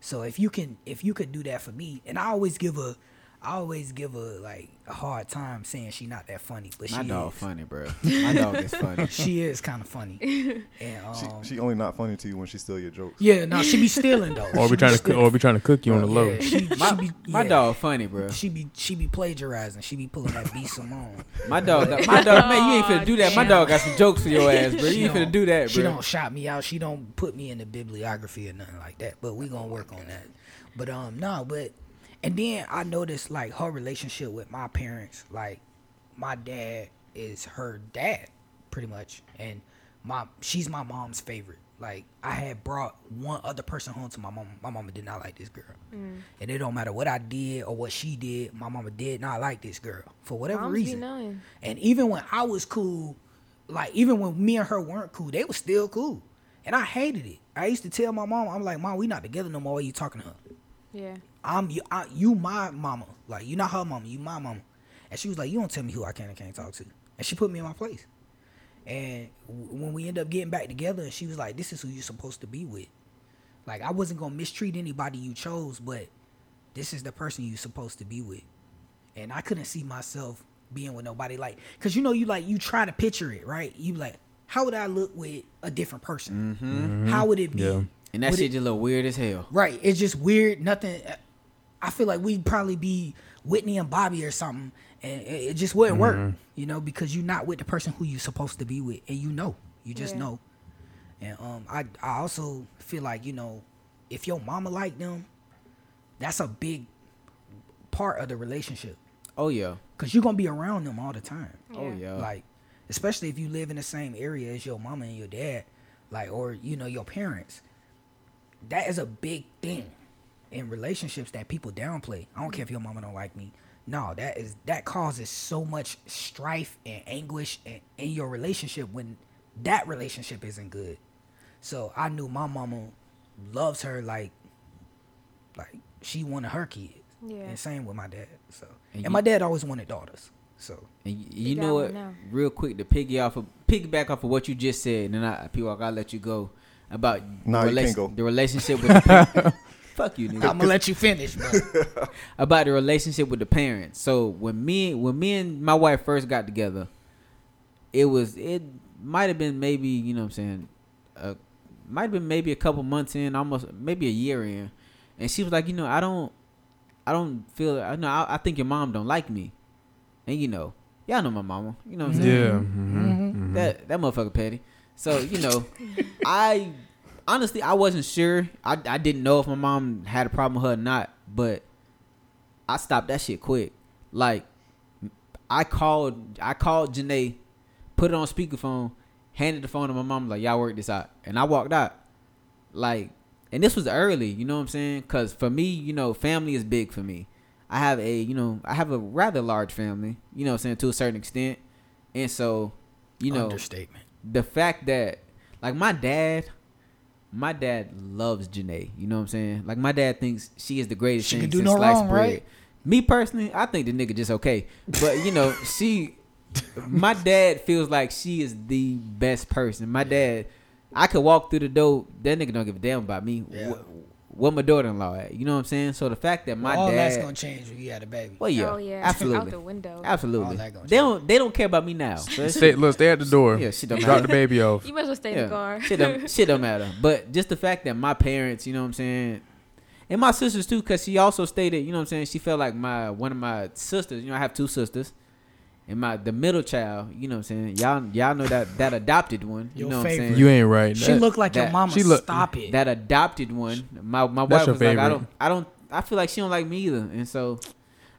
So if you can, if you could do that for me, and I always give a, I always give her like a hard time saying she not that funny, but My she dog is. funny, bro. My dog is funny. She is kind of funny, and um, She, she only not funny to you when she steal your jokes. yeah, no, she be stealing though. Or She we be trying to, coo- or we trying to cook you on the low. Yeah, she, she My, be, my yeah. dog funny, bro. She be she be plagiarizing. She be pulling that B Simone. My dog, got, my dog, man, you ain't finna do that. My dog got some jokes for your ass, bro. You ain't don't- finna do that, bro. She don't shout me out. She don't put me in the bibliography or nothing like that. But we gonna work on that. But um no, but and then I noticed like her relationship with my parents. Like my dad is her dad, pretty much, and my she's my mom's favorite. Like I had brought one other person home to my mom. My mama did not like this girl, Mm. and it don't matter what I did or what she did. My mama did not like this girl for whatever Moms reason. And even when I was cool, like even when me and her weren't cool, they were still cool. And I hated it. I used to tell my mom, I'm like, Mom, we not together no more. Why you talking to her? Yeah. I'm you, I, you my mama. Like you not her mama, you my mama. And she was like, you don't tell me who I can and can't talk to. And she put me in my place. And w- when we end up getting back together, she was like, this is who you're supposed to be with. Like I wasn't gonna mistreat anybody you chose, but this is the person you're supposed to be with. And I couldn't see myself being with nobody like, cause you know you like you try to picture it, right? You like, how would I look with a different person? Mm-hmm. How would it be? Yeah. And that Would shit it- just look weird as hell. Right. It's just weird. Nothing. I feel like we'd probably be Whitney and Bobby or something, and it it just wouldn't work. You know, because you're not with the person who you're supposed to be with, and you know, you just Yeah. know. And um, I I also feel like you know, if your mama like them, that's a big part of the relationship, Oh yeah. cause you're gonna be around them all the time. Oh yeah. Like, especially if you live in the same area as your mama and your dad, like, or you know, your parents. That is a big thing in relationships that people downplay. I don't care if your mama don't like me. No, that is that causes so much strife and anguish in, in your relationship when that relationship isn't good. So I knew my mama loves her like, like she wanted her kids. Yeah. And same with my dad. So And and, you- my dad always wanted daughters. So And y- you know what? now. Real quick to piggy off of piggyback off of what you just said, and then I people I gotta let you go about No, the, you can't go. the relationship with the parents. Fuck you, nigga. I'm gonna let you finish, bro. about the relationship with the parents. So when me when me and my wife first got together, it was it might have been maybe you know what I'm saying, uh, might have been maybe a couple months in, almost maybe a year in, and she was like, you know, I don't, I don't feel, I know, I, I think your mom don't like me, and you know, y'all know my mama, you know what I'm saying? Yeah. mhm, That that motherfucker petty. So you know, I honestly I wasn't sure. I I didn't know if my mom had a problem with her or not, but I stopped that shit quick. Like I called I called Janae, put it on speakerphone, handed the phone to my mom like y'all work this out, and I walked out. Like, and this was early, you know what I'm saying? Cause for me, you know, family is big for me. I have a you know I have a rather large family, you know what I'm saying to a certain extent, and so you know understatement. the fact that like my dad my dad loves Janae. You know what I'm saying? Like my dad thinks she is the greatest She thing can do since no sliced wrong, bread. right? Me personally, I think the nigga just okay. But you know, she my dad feels like she is the best person. My dad I could walk through the door, that nigga don't give a damn about me. Yeah. What, what my daughter in law at? You know what I'm saying? So the fact that my All that's gonna change when you had a baby. Well yeah, oh yeah. absolutely. Out the window. Absolutely. All that gonna They don't they don't care about me now. So Stay, look, stay at the door. Yeah, shit don't Drop the baby off. You might as well stay in the car. shit, don't, shit don't matter. But just the fact that my parents, you know what I'm saying, and my sisters too, because she also stated, you know what I'm saying, she felt like my one of my sisters. You know, I have two sisters, and my the middle child. You know what I'm saying, y'all y'all know that that adopted one. You Your know what I'm saying. You ain't right. She That- looked like your mama. she look- Stop it. that adopted one. My my That's wife your was like, I don't I don't I feel like she don't like me either, and so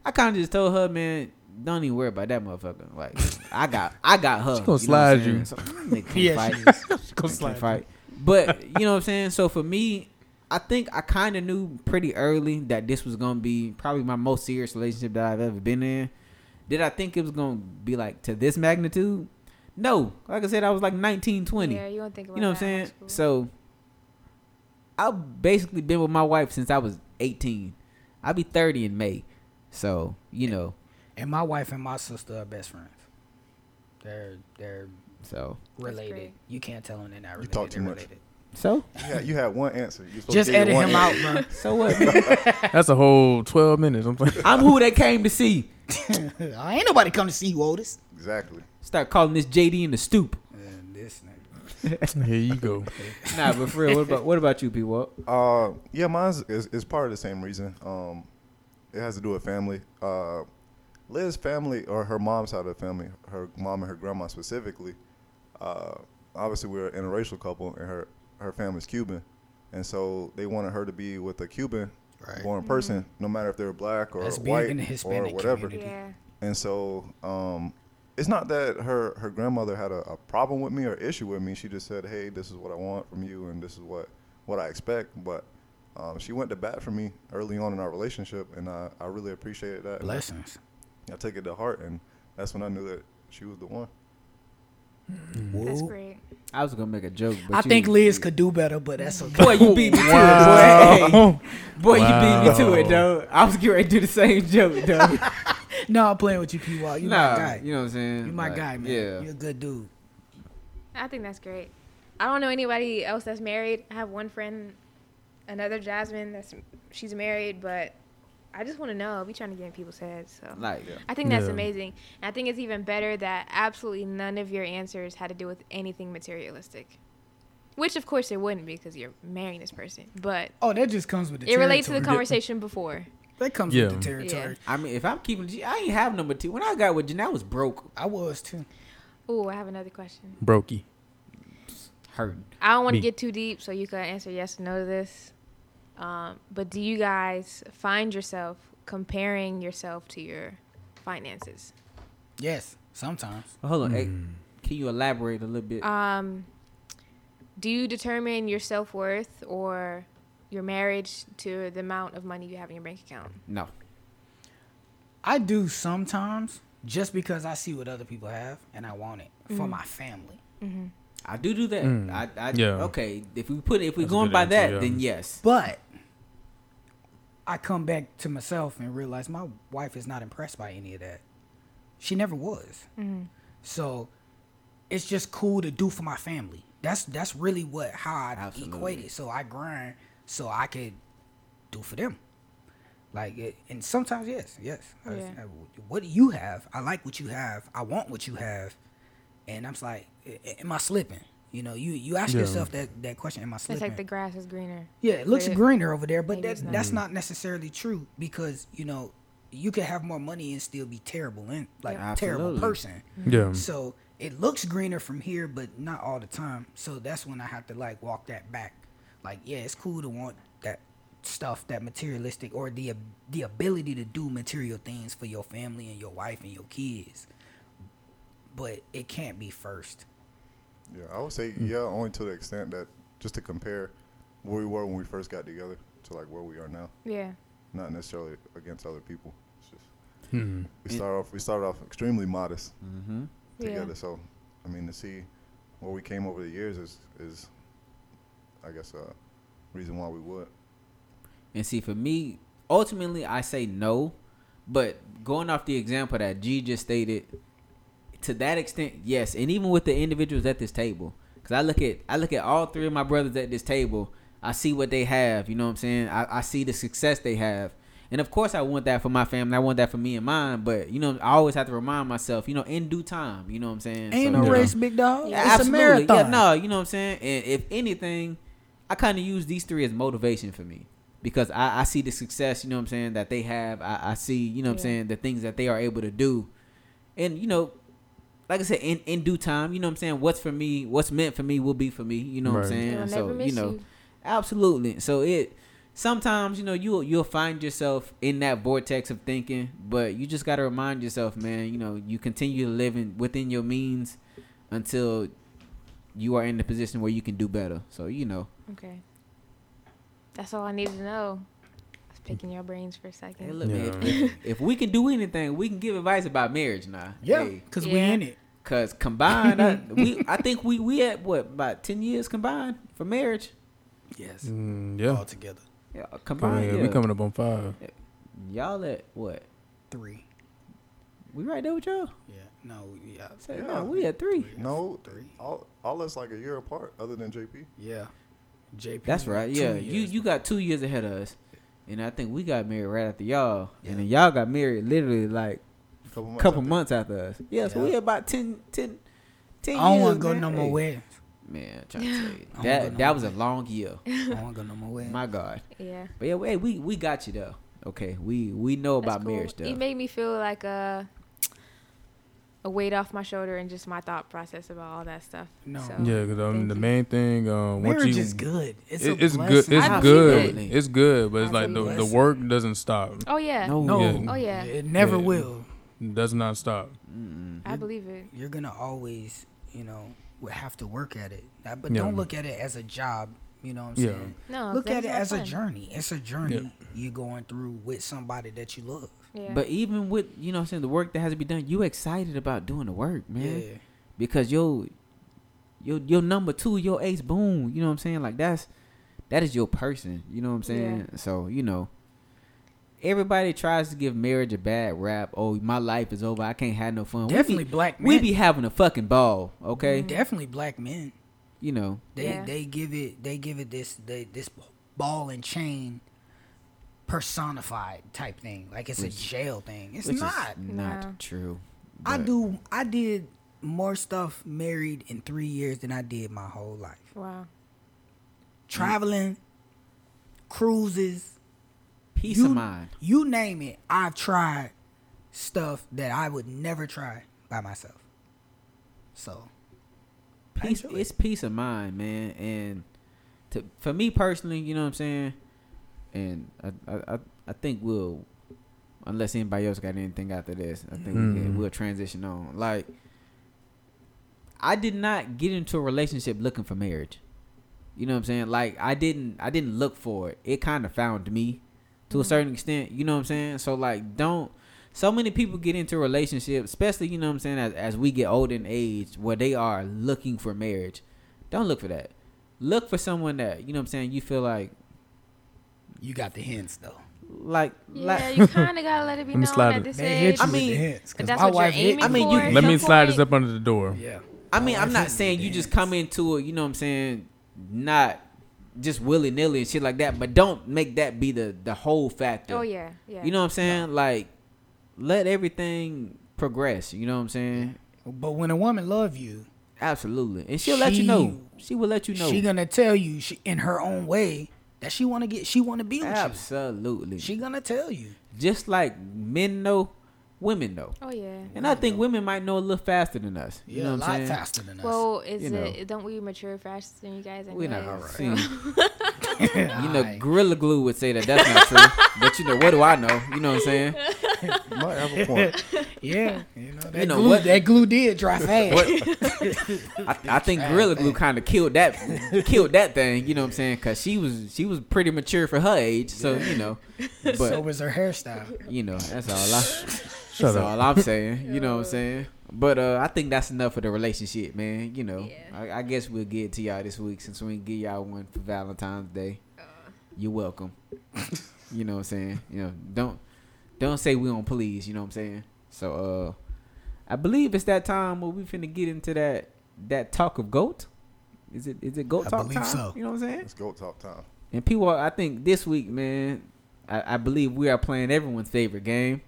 I kind of just told her, man. Don't even worry about that motherfucker. Like I got, I got her. She gonna know what slide you. So, Yeah, fight. she is. Go slide fight. But you know what I'm saying. So for me, I think I kind of knew pretty early that this was gonna be probably my most serious relationship that I've ever been in. Did I think it was gonna be like to this magnitude? No. Like I said, I was like 19, 20. Yeah, you don't think about you know what I'm that in high saying? school. So I've basically been with my wife since I was 18. I'll be 30 in May. So you know. and my wife and my sister are best friends. They're they're So related. You can't tell them they're not related. You talk too much. related. so You had, you had one answer. You supposed Just to edit one him out, bro. so what? That's a whole 12 minutes. I'm. I'm who they came to see. ain't nobody come to see you, Otis. Exactly. Start calling this JD in the stoop. And this nigga. Here you go. Nah, but for real, what about what about you, people? Uh, yeah, mine's is, is part of the same reason. Um, it has to do with family. Uh, Liz's family or her mom's side of the family, her mom and her grandma specifically. Uh, obviously we're an interracial couple, and her her family's Cuban, and so they wanted her to be with a Cuban Right. born person, no matter if they're black or That's white or whatever. yeah. And so um, it's not that her her grandmother had a, a problem with me or issue with me. She just said, "Hey, this is what I want from you, and this is what what I expect." But um, she went to bat for me early on in our relationship, and I, I really appreciated that. And I- Blessings. I took it to heart, and that's when I knew that she was the one. That's great. I was gonna make a joke, but I you- think Liz could do better, but that's okay. Boy, you beat me to it, boy. Wow. Boy, you beat me to it, Wow. though. I was getting ready to do the same joke, though. no, I'm playing with you, P. Walk. You nah, my guy. you know what I'm saying? You my Like, guy, man. Yeah. You're a good dude. I think that's great. I don't know anybody else that's married. I have one friend, another Jasmine. That's she's married, but I just want to know. Be trying to get in people's heads. So Like, I think that's Yeah. amazing. And I think it's even better that absolutely none of your answers had to do with anything materialistic. Which of course it wouldn't because you're marrying this person. But Oh, that just comes with the it relates to the territory. conversation before. That comes Yeah. with the territory. I mean, if I'm keeping, G, I ain't have number two. When I got with Janelle, I was broke, I was too. Oh, I have another question. Brokey. hurting. I don't want to get too deep, so you can answer yes or no to this. Um, but do you guys find yourself comparing yourself to your finances? Yes, sometimes. Well, hold on, hey, Mm. can you elaborate a little bit? Um, do you determine your self worth or your marriage to the amount of money you have in your bank account? no. I do sometimes just because I see what other people have and I want it for my family. I do do that. Mm. I, I, Yeah. Okay, if we put if we That's going by answer, that, yeah. then yes. But I come back to myself and realize my wife is not impressed by any of that. She never was. Mm-hmm. So it's just cool to do for my family. That's that's really what how I Absolutely. equate it. So I grind so I could do for them. Like it, and sometimes yes, yes. Yeah. I- what do you have? I like what you have. I want what you have. And I'm just like, am I slipping? You know, you you ask Yeah. yourself that that question. Am I It's slipping? like the grass is greener. Yeah, it looks greener over there, but that, not. that's mm. not necessarily true because you know you can have more money and still be terrible and like Yeah. terrible Absolutely. person. Yeah. Mm-hmm. So it looks greener from here, but not all the time. So that's when I have to like walk that back. Like, yeah, it's cool to want that stuff, that materialistic, or the the ability to do material things for your family and your wife and your kids. But it can't be first. Yeah, I would say yeah, only to the extent that just to compare where we were when we first got together to like where we are now, Yeah. not necessarily against other people. It's just Hmm. we start off we started off extremely modest Mm-hmm. Yeah. together. So, I mean, to see where we came over the years is is I guess a reason why we would. And see, for me, ultimately, I say no. But going off the example that G just stated, to that extent, yes. And even with the individuals at this table, because I look at I look at all three of my brothers at this table. I see what they have. You know what I'm saying? I, I see the success they have. And of course, I want that for my family. I want that for me and mine. But you know, I always have to remind myself, you know, in due time. You know what I'm saying? Ain't So, no race, big dog. yeah, it's absolutely. a marathon. Yeah, no, you know what I'm saying. And if anything, I kind of use these three as motivation for me because I, I see the success. You know what I'm saying that they have. I, I see, you know what I'm saying, the things that they are able to do, and you know, like I said, in in due time, you know what I'm saying. What's for me, what's meant for me, will be for me. You know what I'm saying. It'll so never you know, you. absolutely. So it. Sometimes you know you'll you'll find yourself in that vortex of thinking, but you just gotta remind yourself, man. You know you continue to live within your means until you are in the position where you can do better. So you know, Okay. That's all I need to know. I was picking your brains for a second. hey, look, man, Yeah. if, if we can do anything, we can give advice about marriage now. Yeah, Hey, because we Yeah. in it. Cause combined, I, we I think we we at what about ten years combined for marriage. Yes. Mm, yeah. All together. Yeah, combined. yeah, yeah. We coming up on five. Y'all at what? Three. We right there with y'all. Yeah. No. Yeah. Say, Yeah. no, we at three. No, Three. all all us like a year apart, other than JP. Yeah. JP. That's right. Yeah, you you got two years ahead of us, and I think we got married right after y'all, and then y'all got married literally like Couple a months. couple after. months after us. Yeah, so we Yeah. about 10, 10, 10 I don't years. want to go man. no more Hey, weddings. Man, I'm trying to tell you I that no that more was a long year. I don't want to go no more weddings. My God. Yeah. But yeah, hey, we we got you though. Okay, we we know That's about cool. marriage stuff. You made me feel like a a weight off my shoulder and just my thought process about all that stuff. No. So, Yeah, because um, the main thing, um, once Marriage you, is good. It's, it- a it's good. blessing. It's I good. believe it. It's good, but it's like the, the work doesn't stop. Oh yeah. no, No. Yeah. Oh yeah. It never Yeah. will. It does not stop. Mm-mm. I believe it. You're gonna always, you know, will have to work at it. But Yeah. don't look at it as a job. You know what I'm Yeah. saying? No. Look at it not as a journey. It's a journey you're going through with somebody that you love. Yeah. But even with you know I'm saying the work that has to be done, you excited about doing the work, man. Yeah. Because yo your your number two, your ace, boom. You know what I'm saying? Like that's that is your person. You know what I'm saying? So you know, everybody tries to give marriage a bad rap. Oh, my life is over. I can't have no fun. We be- Definitely black men. we be having a fucking ball. Okay, mm-hmm. definitely black men. you know. They Yeah. they give it they give it this they, this ball and chain personified type thing. Like it's Which- a jail thing. It's which not. is not No. true. I do I did more stuff married in three years than I did my whole life. Wow. Traveling, cruises, peace you, of mind. You name it, I've tried stuff that I would never try by myself. So peace enjoy it's peace of mind man and to for me personally you know what i'm saying and i i i, I think we'll unless anybody else got anything after this i think we can, Mm. we'll transition on like i did not get into a relationship looking for marriage you know what i'm saying like i didn't i didn't look for it it kind of found me to a certain extent you know what i'm saying so like don't so many people get into relationships, especially you know what I'm saying, as, as we get older in age, where they are looking for marriage. Don't look for that. Look for someone that you know what I'm saying. You feel like, you got the hints though. like, Yeah, like. you kind of gotta let it be Let me known slide at this They age. hit you I with mean, the hints. That's my what you're hit aiming. I mean, you- for. Let me some slide this up under the door. Yeah. I mean, My I'm not saying you just come into it. You know what I'm saying, not just willy nilly and shit like that. But don't make that be the the whole factor. Oh yeah, yeah. You know what I'm saying? Like, let everything progress. You know what I'm saying? But when a woman love you, Absolutely, and she'll let you know. She- She will let you know. she gonna tell you she, in her own way that she wanna get she wanna be with Absolutely. you. She gonna tell you. just like men know, women know. Oh yeah. And I think women might know a little faster than us. You Yeah, know a what lot I'm saying? faster than us. Well, is you know. it? Don't we mature faster than you guys? We're not anyways? see. You know, Gorilla Glue would say that that's not true. but you know, what do I know? You know what I'm saying? Might have a point. Yeah, you know that You know glue, what- that glue did dry fast. What? I, I think Gorilla Glue kind of killed that, killed that thing. You know what I'm saying? Cause she was she was pretty mature for her age. So you know, but so was her hairstyle. you know, that's all I. Shut that's up. all I'm saying. You know what I'm saying? But uh, I think that's enough for the relationship, man. You know, Yeah. I, I guess we'll get to y'all this week since we can give y'all one for Valentine's Day. You're welcome. you know what I'm saying? You know, don't don't say we don't please. You know what I'm saying? So uh, I believe it's that time where we finna get into that that talk of goat. Is it is it goat I talk believe time? so. You know what I'm saying? It's goat talk time. And people, I think this week, man, I, I believe we are playing everyone's favorite game.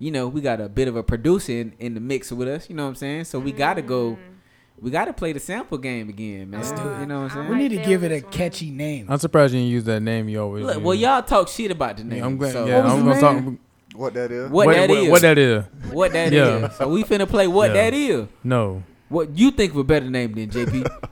You know, we got a bit of a producer in, in the mix with us. You know what I'm saying? So we got to go. Mm-hmm. We got to play the sample game again, man. Let's do it. You know what I'm I saying? We need to give it a one. catchy name. I'm surprised you didn't use that name you always Look, use. well, y'all talk shit about the name. Yeah, I'm glad. So yeah, I'm gonna name? talk. What that is? what, that is? What that is? What that is? Yeah. So we finna play what Yeah. that is. No. What you think of a better name than JP?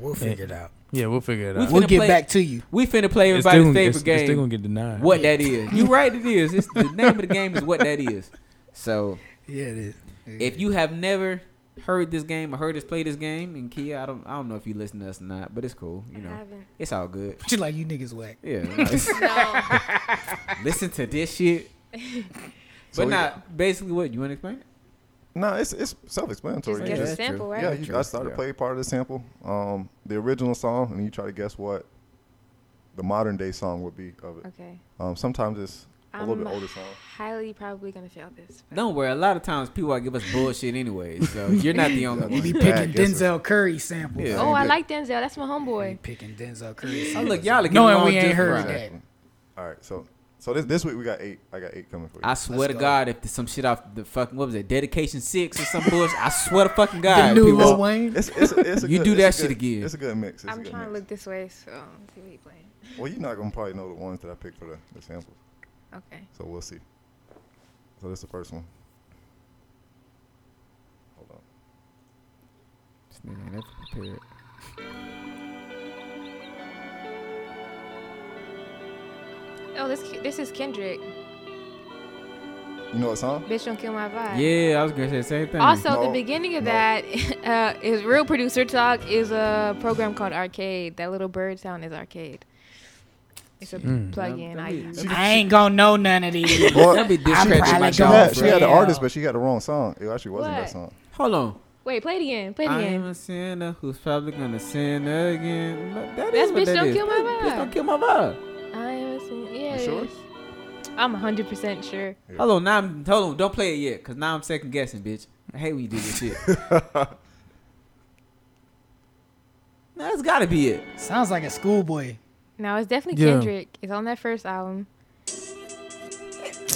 We'll figure it out. Yeah, we'll figure it We out. finna We'll get play- back to you. we finna play It's everybody's still- favorite it's- It's still gonna get denied. What that is? You right? It is. It's the name of the game is what that is. So Yeah, it is. if you have never heard this game or heard us play this game, and Kia, I don't, I don't know if you listen to us or not, but it's cool. You I know, haven't. it's all good. Just like you niggas whack. Yeah, like, No. listen to this shit. But we- not basically what you want to explain. it? No, it's it's self-explanatory. Just You guess the just- that's sample, right? yeah, you, I started Yeah. play part of the sample, um, the original song, and you try to guess what the modern day song would be of it. Okay. Um, sometimes it's a little bit I'm older song. Highly probably gonna fail this. but- Don't worry. A lot of times people give us bullshit anyway, so you're not the only one. You one. be picking guesses. Denzel Curry samples. Yeah. Oh, I like Denzel. That's my You homeboy. picking Denzel Curry Oh, look, y'all are getting Knowing along we ain't heard right. that. All right, so so this this week we got eight. I got eight coming for you. I swear Let's to go. God, if there's some shit off the fucking what was it, dedication six or some bullshit, I swear to fucking God, The God, new people- Lil Wayne. it's, it's, it's a You good, do it's a that shit good- again. It's a good mix. It's a I'm good trying to look this way, so see what he playing. Well, you're not gonna probably know the ones that I picked for the, the samples, Okay. so we'll see. So this is the first one. Hold on. This nigga ain't never prepared. Oh, this this is Kendrick. You know what song? Bitch, don't kill my vibe. Yeah, I was gonna say the same thing. Also, the beginning of no. that uh, is real producer talk. Is a program called Arcade. That little bird sound is Arcade. It's a Mm. plug-in I Yeah. I ain't gonna know none of these. Well, That'd be I'm probably my she gonna dog. had, she had the artist, but she got the wrong song. It actually wasn't What? that song. Hold on, Wait, play it again. Play it I again. am a sinner who's probably gonna sin again. Look, That That's what Bitch that Don't is. Kill My That- Bitch don't kill my vibe. Sure? I'm 100% sure. Hold on, now I'm hold on. Don't play it yet, cause now I'm second guessing, bitch. I hate when you do this shit. no, it's gotta be it. Sounds like a schoolboy. No, it's definitely Yeah. Kendrick. It's on that first album.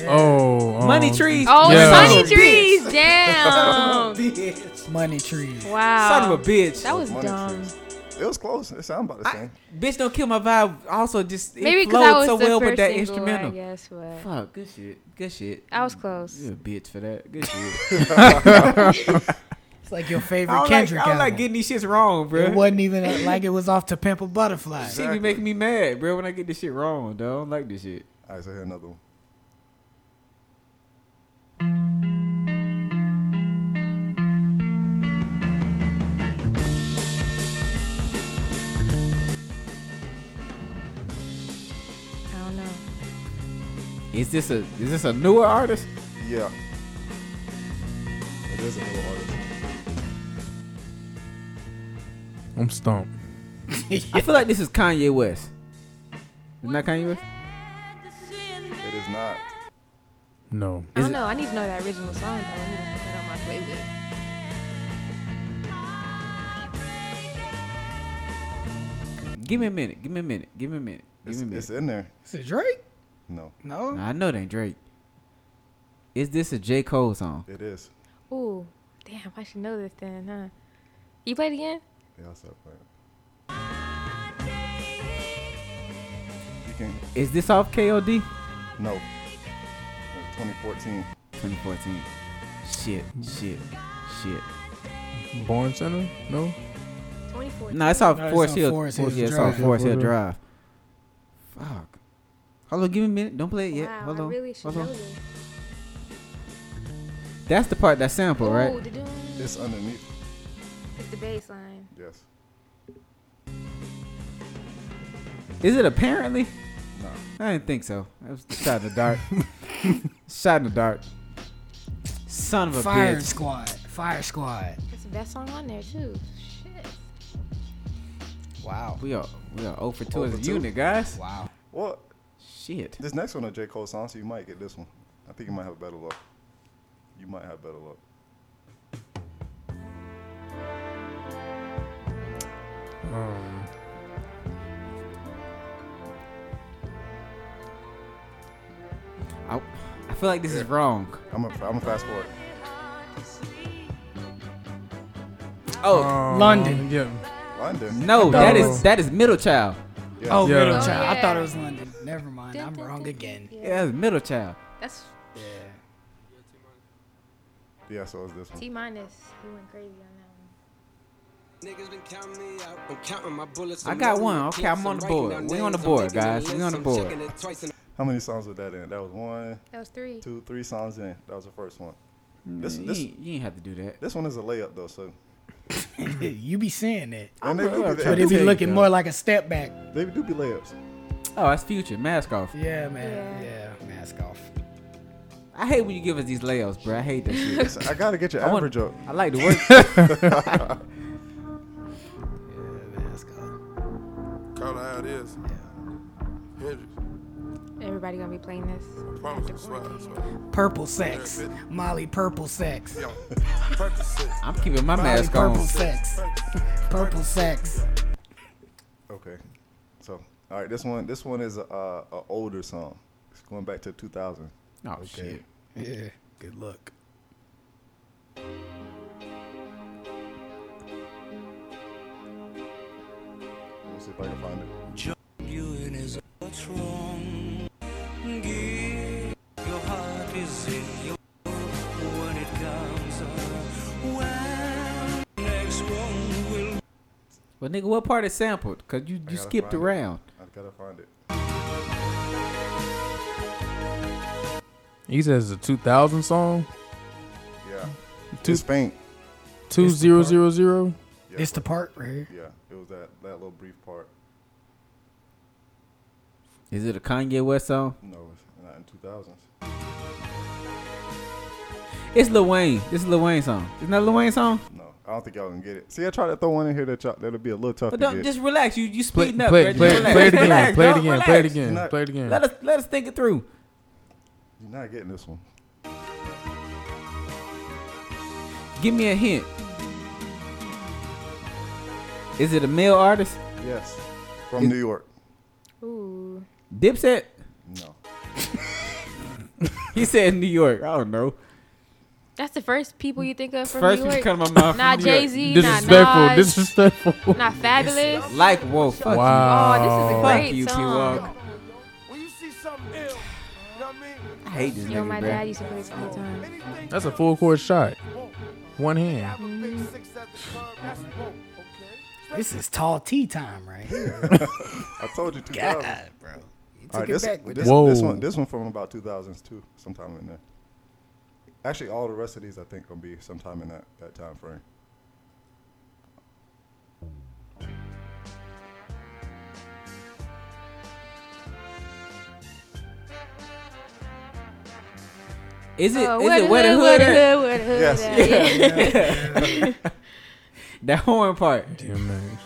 Oh, Money um, trees. Oh, Yeah. it's Son Money of a Trees. bitch. Damn. Bitch. Money trees. wow. Son of a bitch. That was Money dumb. trees. It was close. It sounded about the I- same. bitch don't kill my vibe. Also, just it Maybe because flowed was so the well first with that single, instrumental. I guess, but Fuck, good shit. Good shit. I was close. You a bitch for that. Good shit. It's like your favorite don't, like, Kendrick I don't like getting these shits wrong, bro. It wasn't even like it was off to Pimp a Butterfly. Shit be Exactly. making me mad, bro. When I get this shit wrong, dog. I don't like this shit. All right, so here another one. Is this a is this a newer artist? Yeah. It is a little artist. I'm stumped. I feel like this is Kanye West. Isn't that Kanye West? It is not. No. I don't know. I need to know that original song. Though. I need to put that on my playlist. Give me a minute. Give me a minute. Give me a minute. Give It's, me a minute. it's in there. Is it Drake? No, No. Nah, I know it ain't Drake. Is this a J. Cole song? it is. Ooh, damn! I should know this then, huh? You played again? Yeah, I'll stop playing. You can Is this off KOD? no. 2014. 2014. Shit. Shit. Shit. Born Sinner? No. 2014. No, it's off No, it's Forest Hill. Forest Yeah, Hills it's off Forest Hill Drive. Fuck. Hold on, give me a minute. Don't play it yet. Wow, Hold I on. really should Hold know on. this. That's the part that sample, right? Ooh, da-dum. It's underneath. It's the bass line. Yes. Is it apparently? No. I didn't think so. It was shot in the dark. shot in the dark. Son of a Fire bitch. Squad. Fire Squad. That's the best song on there too. Shit. Wow. We are we are 0 for 2 0 as a unit, guys. Wow. Well, Shit. this next one a J. Cole song, so you might get this one. I think you might have a better luck. You might have better luck. Um, I, I feel like this is wrong. I'm a, I'm a fast forward. Oh um, London. Yeah. London. no, I that thought it is was- that is middle child. Yes. Oh, Yeah. Middle Child. I thought it was London. Never mind. Dun, I'm dun, wrong dun, again. Yeah. Yeah, that's middle child. That's Yeah. Yeah, so it's this one. T minus. He went crazy on that Niggas been counting me out. I'm counting my bullets. I got one. Okay. I'm on the board. We on the board, I'm making a guys. We on the board. checking it twice and How many songs was that in? That was one, That was three. two, three songs in. That was the first one. This, you, this, ain't, you ain't have to do that. this one is a layup though, so. you be saying that. And they do, gonna But they, it be looking more like a step back. they do be layups. Oh, that's future. Mask off. Yeah, man. Yeah. Yeah. Mask off. I hate when you give us these layouts, bro. I hate that shit. Listen, I gotta get your I want- average up. I like to work. Yeah, mask off. Call it how it is. Hendrix. Everybody gonna be playing this. Promise swear, swear. Percocets. Molly Percocets. I'm keeping my Molly mask purple on. Percocets. Purple sex. Okay. So, all right, this one, this one is a, a, a older song. It's going back to 2000. Oh shit. Yeah. Good luck. Let me see if I can find it. But nigga, what part is sampled? Cause you, you skipped around. it. Around. I gotta find it. He says it's a 2000 song. Yeah. Two- it's faint. Two zero zero zero. Yeah, This the part right here. Yeah, it was that, that little brief part. Is it a Kanye West song? No, it's not in 2000s. It's Lil Wayne. This is Lil Wayne song. Isn't that a Lil Wayne song? No, I don't think y'all gonna get it. See, I tried to throw one in here that y'all, that'll be a little tough But to don't get. just relax. You you Play, speeding up. play, bro. Just play, relax. play it again. Relax, Play it dog. again. Play it again. Not- Play it again. Let us let us think it through. You're not getting this one. Give me a hint. Is it a male artist? Yes, from New York. Ooh. Dipset? No. He said New York. I don't know. That's the first people you think of from First New one York. come to my mouth. Not from New York. Jay Z. Disrespectful. Not Nas. Disrespectful. Not Fabolous. Like whoa, fuck Wow. Oh, this is a you. great Fuck you, T song. Walk. When you see something ill, you know what I mean? I hate this Yo, my nigga, dad bro. used to play this all the time. That's a full court shot. One hand. Have a big six at the club, that's whoa, okay? This is tall tea time right here. I told you 2000. God, bro. You took All right, it this, back with this, that. Whoa. this one, this one from about 2000s too, sometime in there. Actually, all the rest of these I think gonna be sometime in that, that time frame. Is it? Oh, is it the where the hood, hood? where the hood, where the hood Yes. at? Yeah. That horn part. Damn man.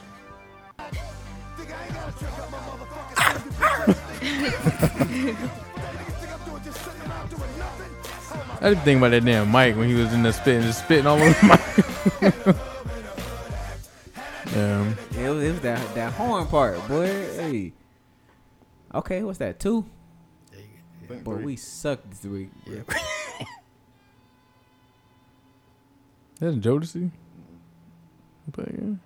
I didn't think about that damn mic when he was in the spitting, just spitting all over the mic. Damn. It was, it was that that horn part, boy. Hey. Okay, what's that? Two? I think Boy, we sucked this week. bro. That's Jodeci. Play again.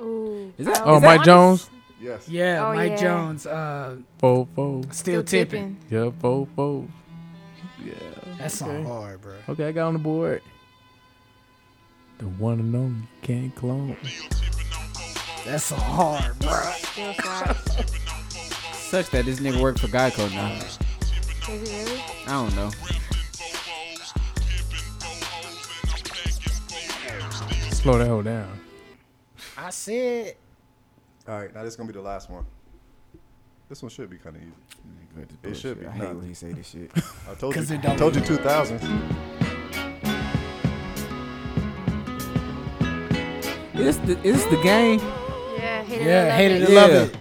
Ooh. Is that- Oh, is Mike Jones. yes. Yeah, Oh, Mike yeah. Jones, uh, Four, four. still, tipping. Yeah, four, four. Yeah. That song Okay. hard, bro. Okay, I got on the board. The one and only can't clone. That's song hard, bro. Still. Sucks that this nigga work for Geico now. Is it really? I don't know. Slow that hell down. I said, All right, now this is gonna be the last one. This one should be kind of easy. It should be. I hate when he say this shit. I told 'Cause you. it don't- I told you 2000. Is this the, is the game? Yeah, hated yeah, it, love hated it. to love Yeah. it.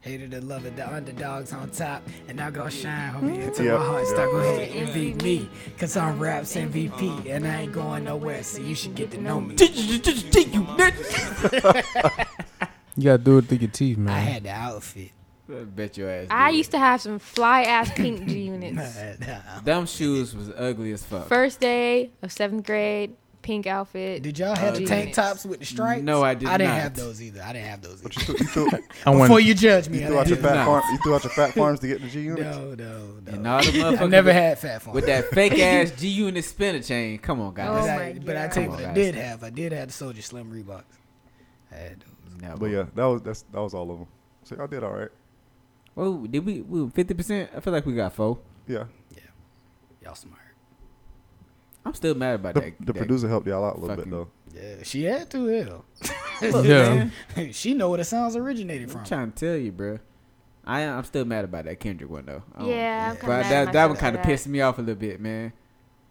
Hated to love it, the underdogs on top, and I gonna shine, homie, mm-hmm. until Yep. my heart start go ahead Yep. envy me, cause I'm raps MVP, and I ain't going nowhere, so you should get to know me. You gotta do it through your teeth, man. I had the outfit. I bet your ass. I did. used to have some fly ass pink G units. Them shoes was ugly as fuck. First day of seventh grade, pink outfit. Did y'all have the tank tops with the stripes? No, I did I didn't not. have those either. I didn't have those either. You threw, you threw, I went. Before you judge me, you I threw out your fat have farm. You threw out your fat farms to get the G units. No, no, no. And all the I never with, had Phat Farm. with that fake ass G unit spinner chain. Come on, guys. Oh but, my I, but I tell you what I did have. I did have the Soldier Slim Reeboks. I had those. No, But yeah, that was that's that was all of them. So y'all did all right. Oh, did we? We fifty percent. I feel like we got four. Yeah. Yeah. Y'all smart. I'm still mad about The, that. the that- producer helped y'all out a little bit though. Yeah, she had to hell. Look, Yeah. man, she know where the sounds originated from. I'm trying to tell you, bro. I am. I'm still mad about that Kendrick one though. Yeah, I'm yeah. But of that that one kind of pissed me off a little bit, man.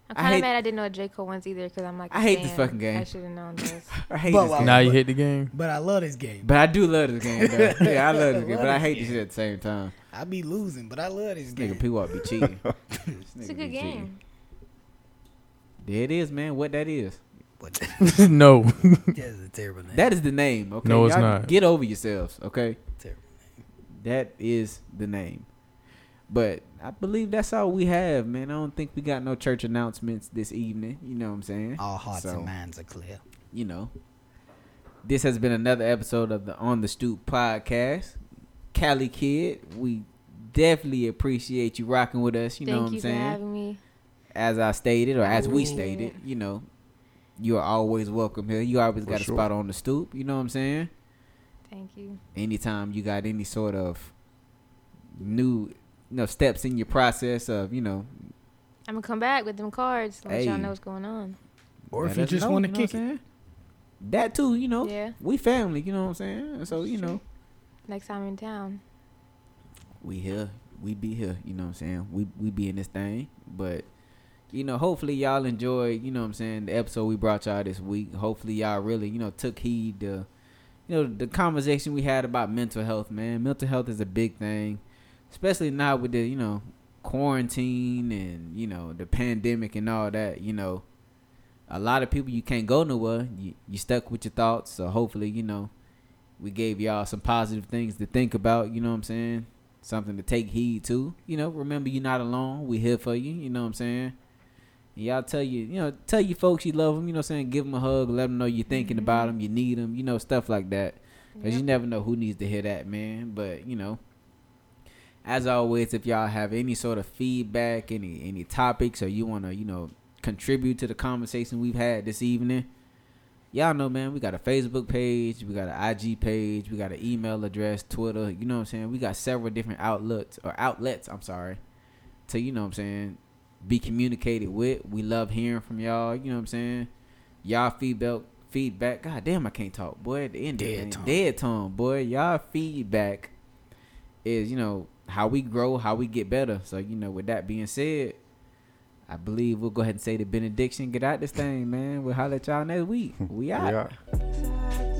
I'm kind of mad I didn't know J Cole ones either because I'm like, I hate this fucking game. I should have known this. I hate But this game. Now you but- hit the game. But I love this game. But I do love this game, though. yeah, I love this game, but I hate this this shit at the same time. I be losing, but I love this This game. nigga people ought be cheating. It's a good game. There it is, man. What that is. But no. that's a terrible name. That is the name. Okay. No, it's Y'all not. Get over yourselves. Okay. terrible. Name. That is the name. But I believe that's all we have, man. I don't think we got no church announcements this evening. You know what I'm saying? All hearts So, and minds are clear. You know. This has been another episode of the On the Stoop podcast. Cali Kid, we definitely appreciate you rocking with us. You know Thank what I'm you for saying? having me. as I stated or as we stated, you know, you are always welcome here. You always For got a spot on the stoop. You know what I'm saying? Thank you. Anytime you got any sort of new, you know, steps in your process of, you know, I'm gonna come back with them cards. Let y'all know what's going on. Or if you just want to you know what kick I'm it. saying? That too, you know. Yeah. We family, you know what I'm saying? So, you know, Next time in town. we here. We be here, you know what I'm saying? We we be in this thing, but you know, hopefully y'all enjoy, you know what I'm saying, the episode we brought y'all this week. Hopefully y'all really, you know, took heed to, you know, the conversation we had about mental health, man. Mental health is a big thing, especially now with the, you know, quarantine and, you know, the pandemic and all that, you know. A lot of people you can't go nowhere. You you stuck with your thoughts, so hopefully, you know, we gave y'all some positive things to think about, you know what I'm saying? Something to take heed to. You know, remember you're not alone. We here for you, you know what I'm saying? Y'all tell you, you know, tell you folks you love them, you know what I'm saying? Give them a hug, let them know you're thinking about mm-hmm. them, you need them, you know, stuff like that. Because you never know who needs to hear that, man. But, you know, as always, if y'all have any sort of feedback, any any topics, or you want to, you know, contribute to the conversation we've had this evening, y'all know, man, we got a Facebook page, we got an IG page, we got an email address, Twitter, you know what I'm saying? We got several different outlets, or outlets, I'm sorry, to, you know what I'm saying, be communicated with. We love hearing from y'all, you know what I'm saying? Y'all feedback, feedback, god damn, I can't talk, boy, at the end of Dead it, tongue. dead tongue, boy. Y'all feedback is, you know, how we grow, how we get better. So, you know, with that being said, I believe we'll go ahead and say the benediction. Get out this thing, man. We'll holler at y'all next week. We out. We out.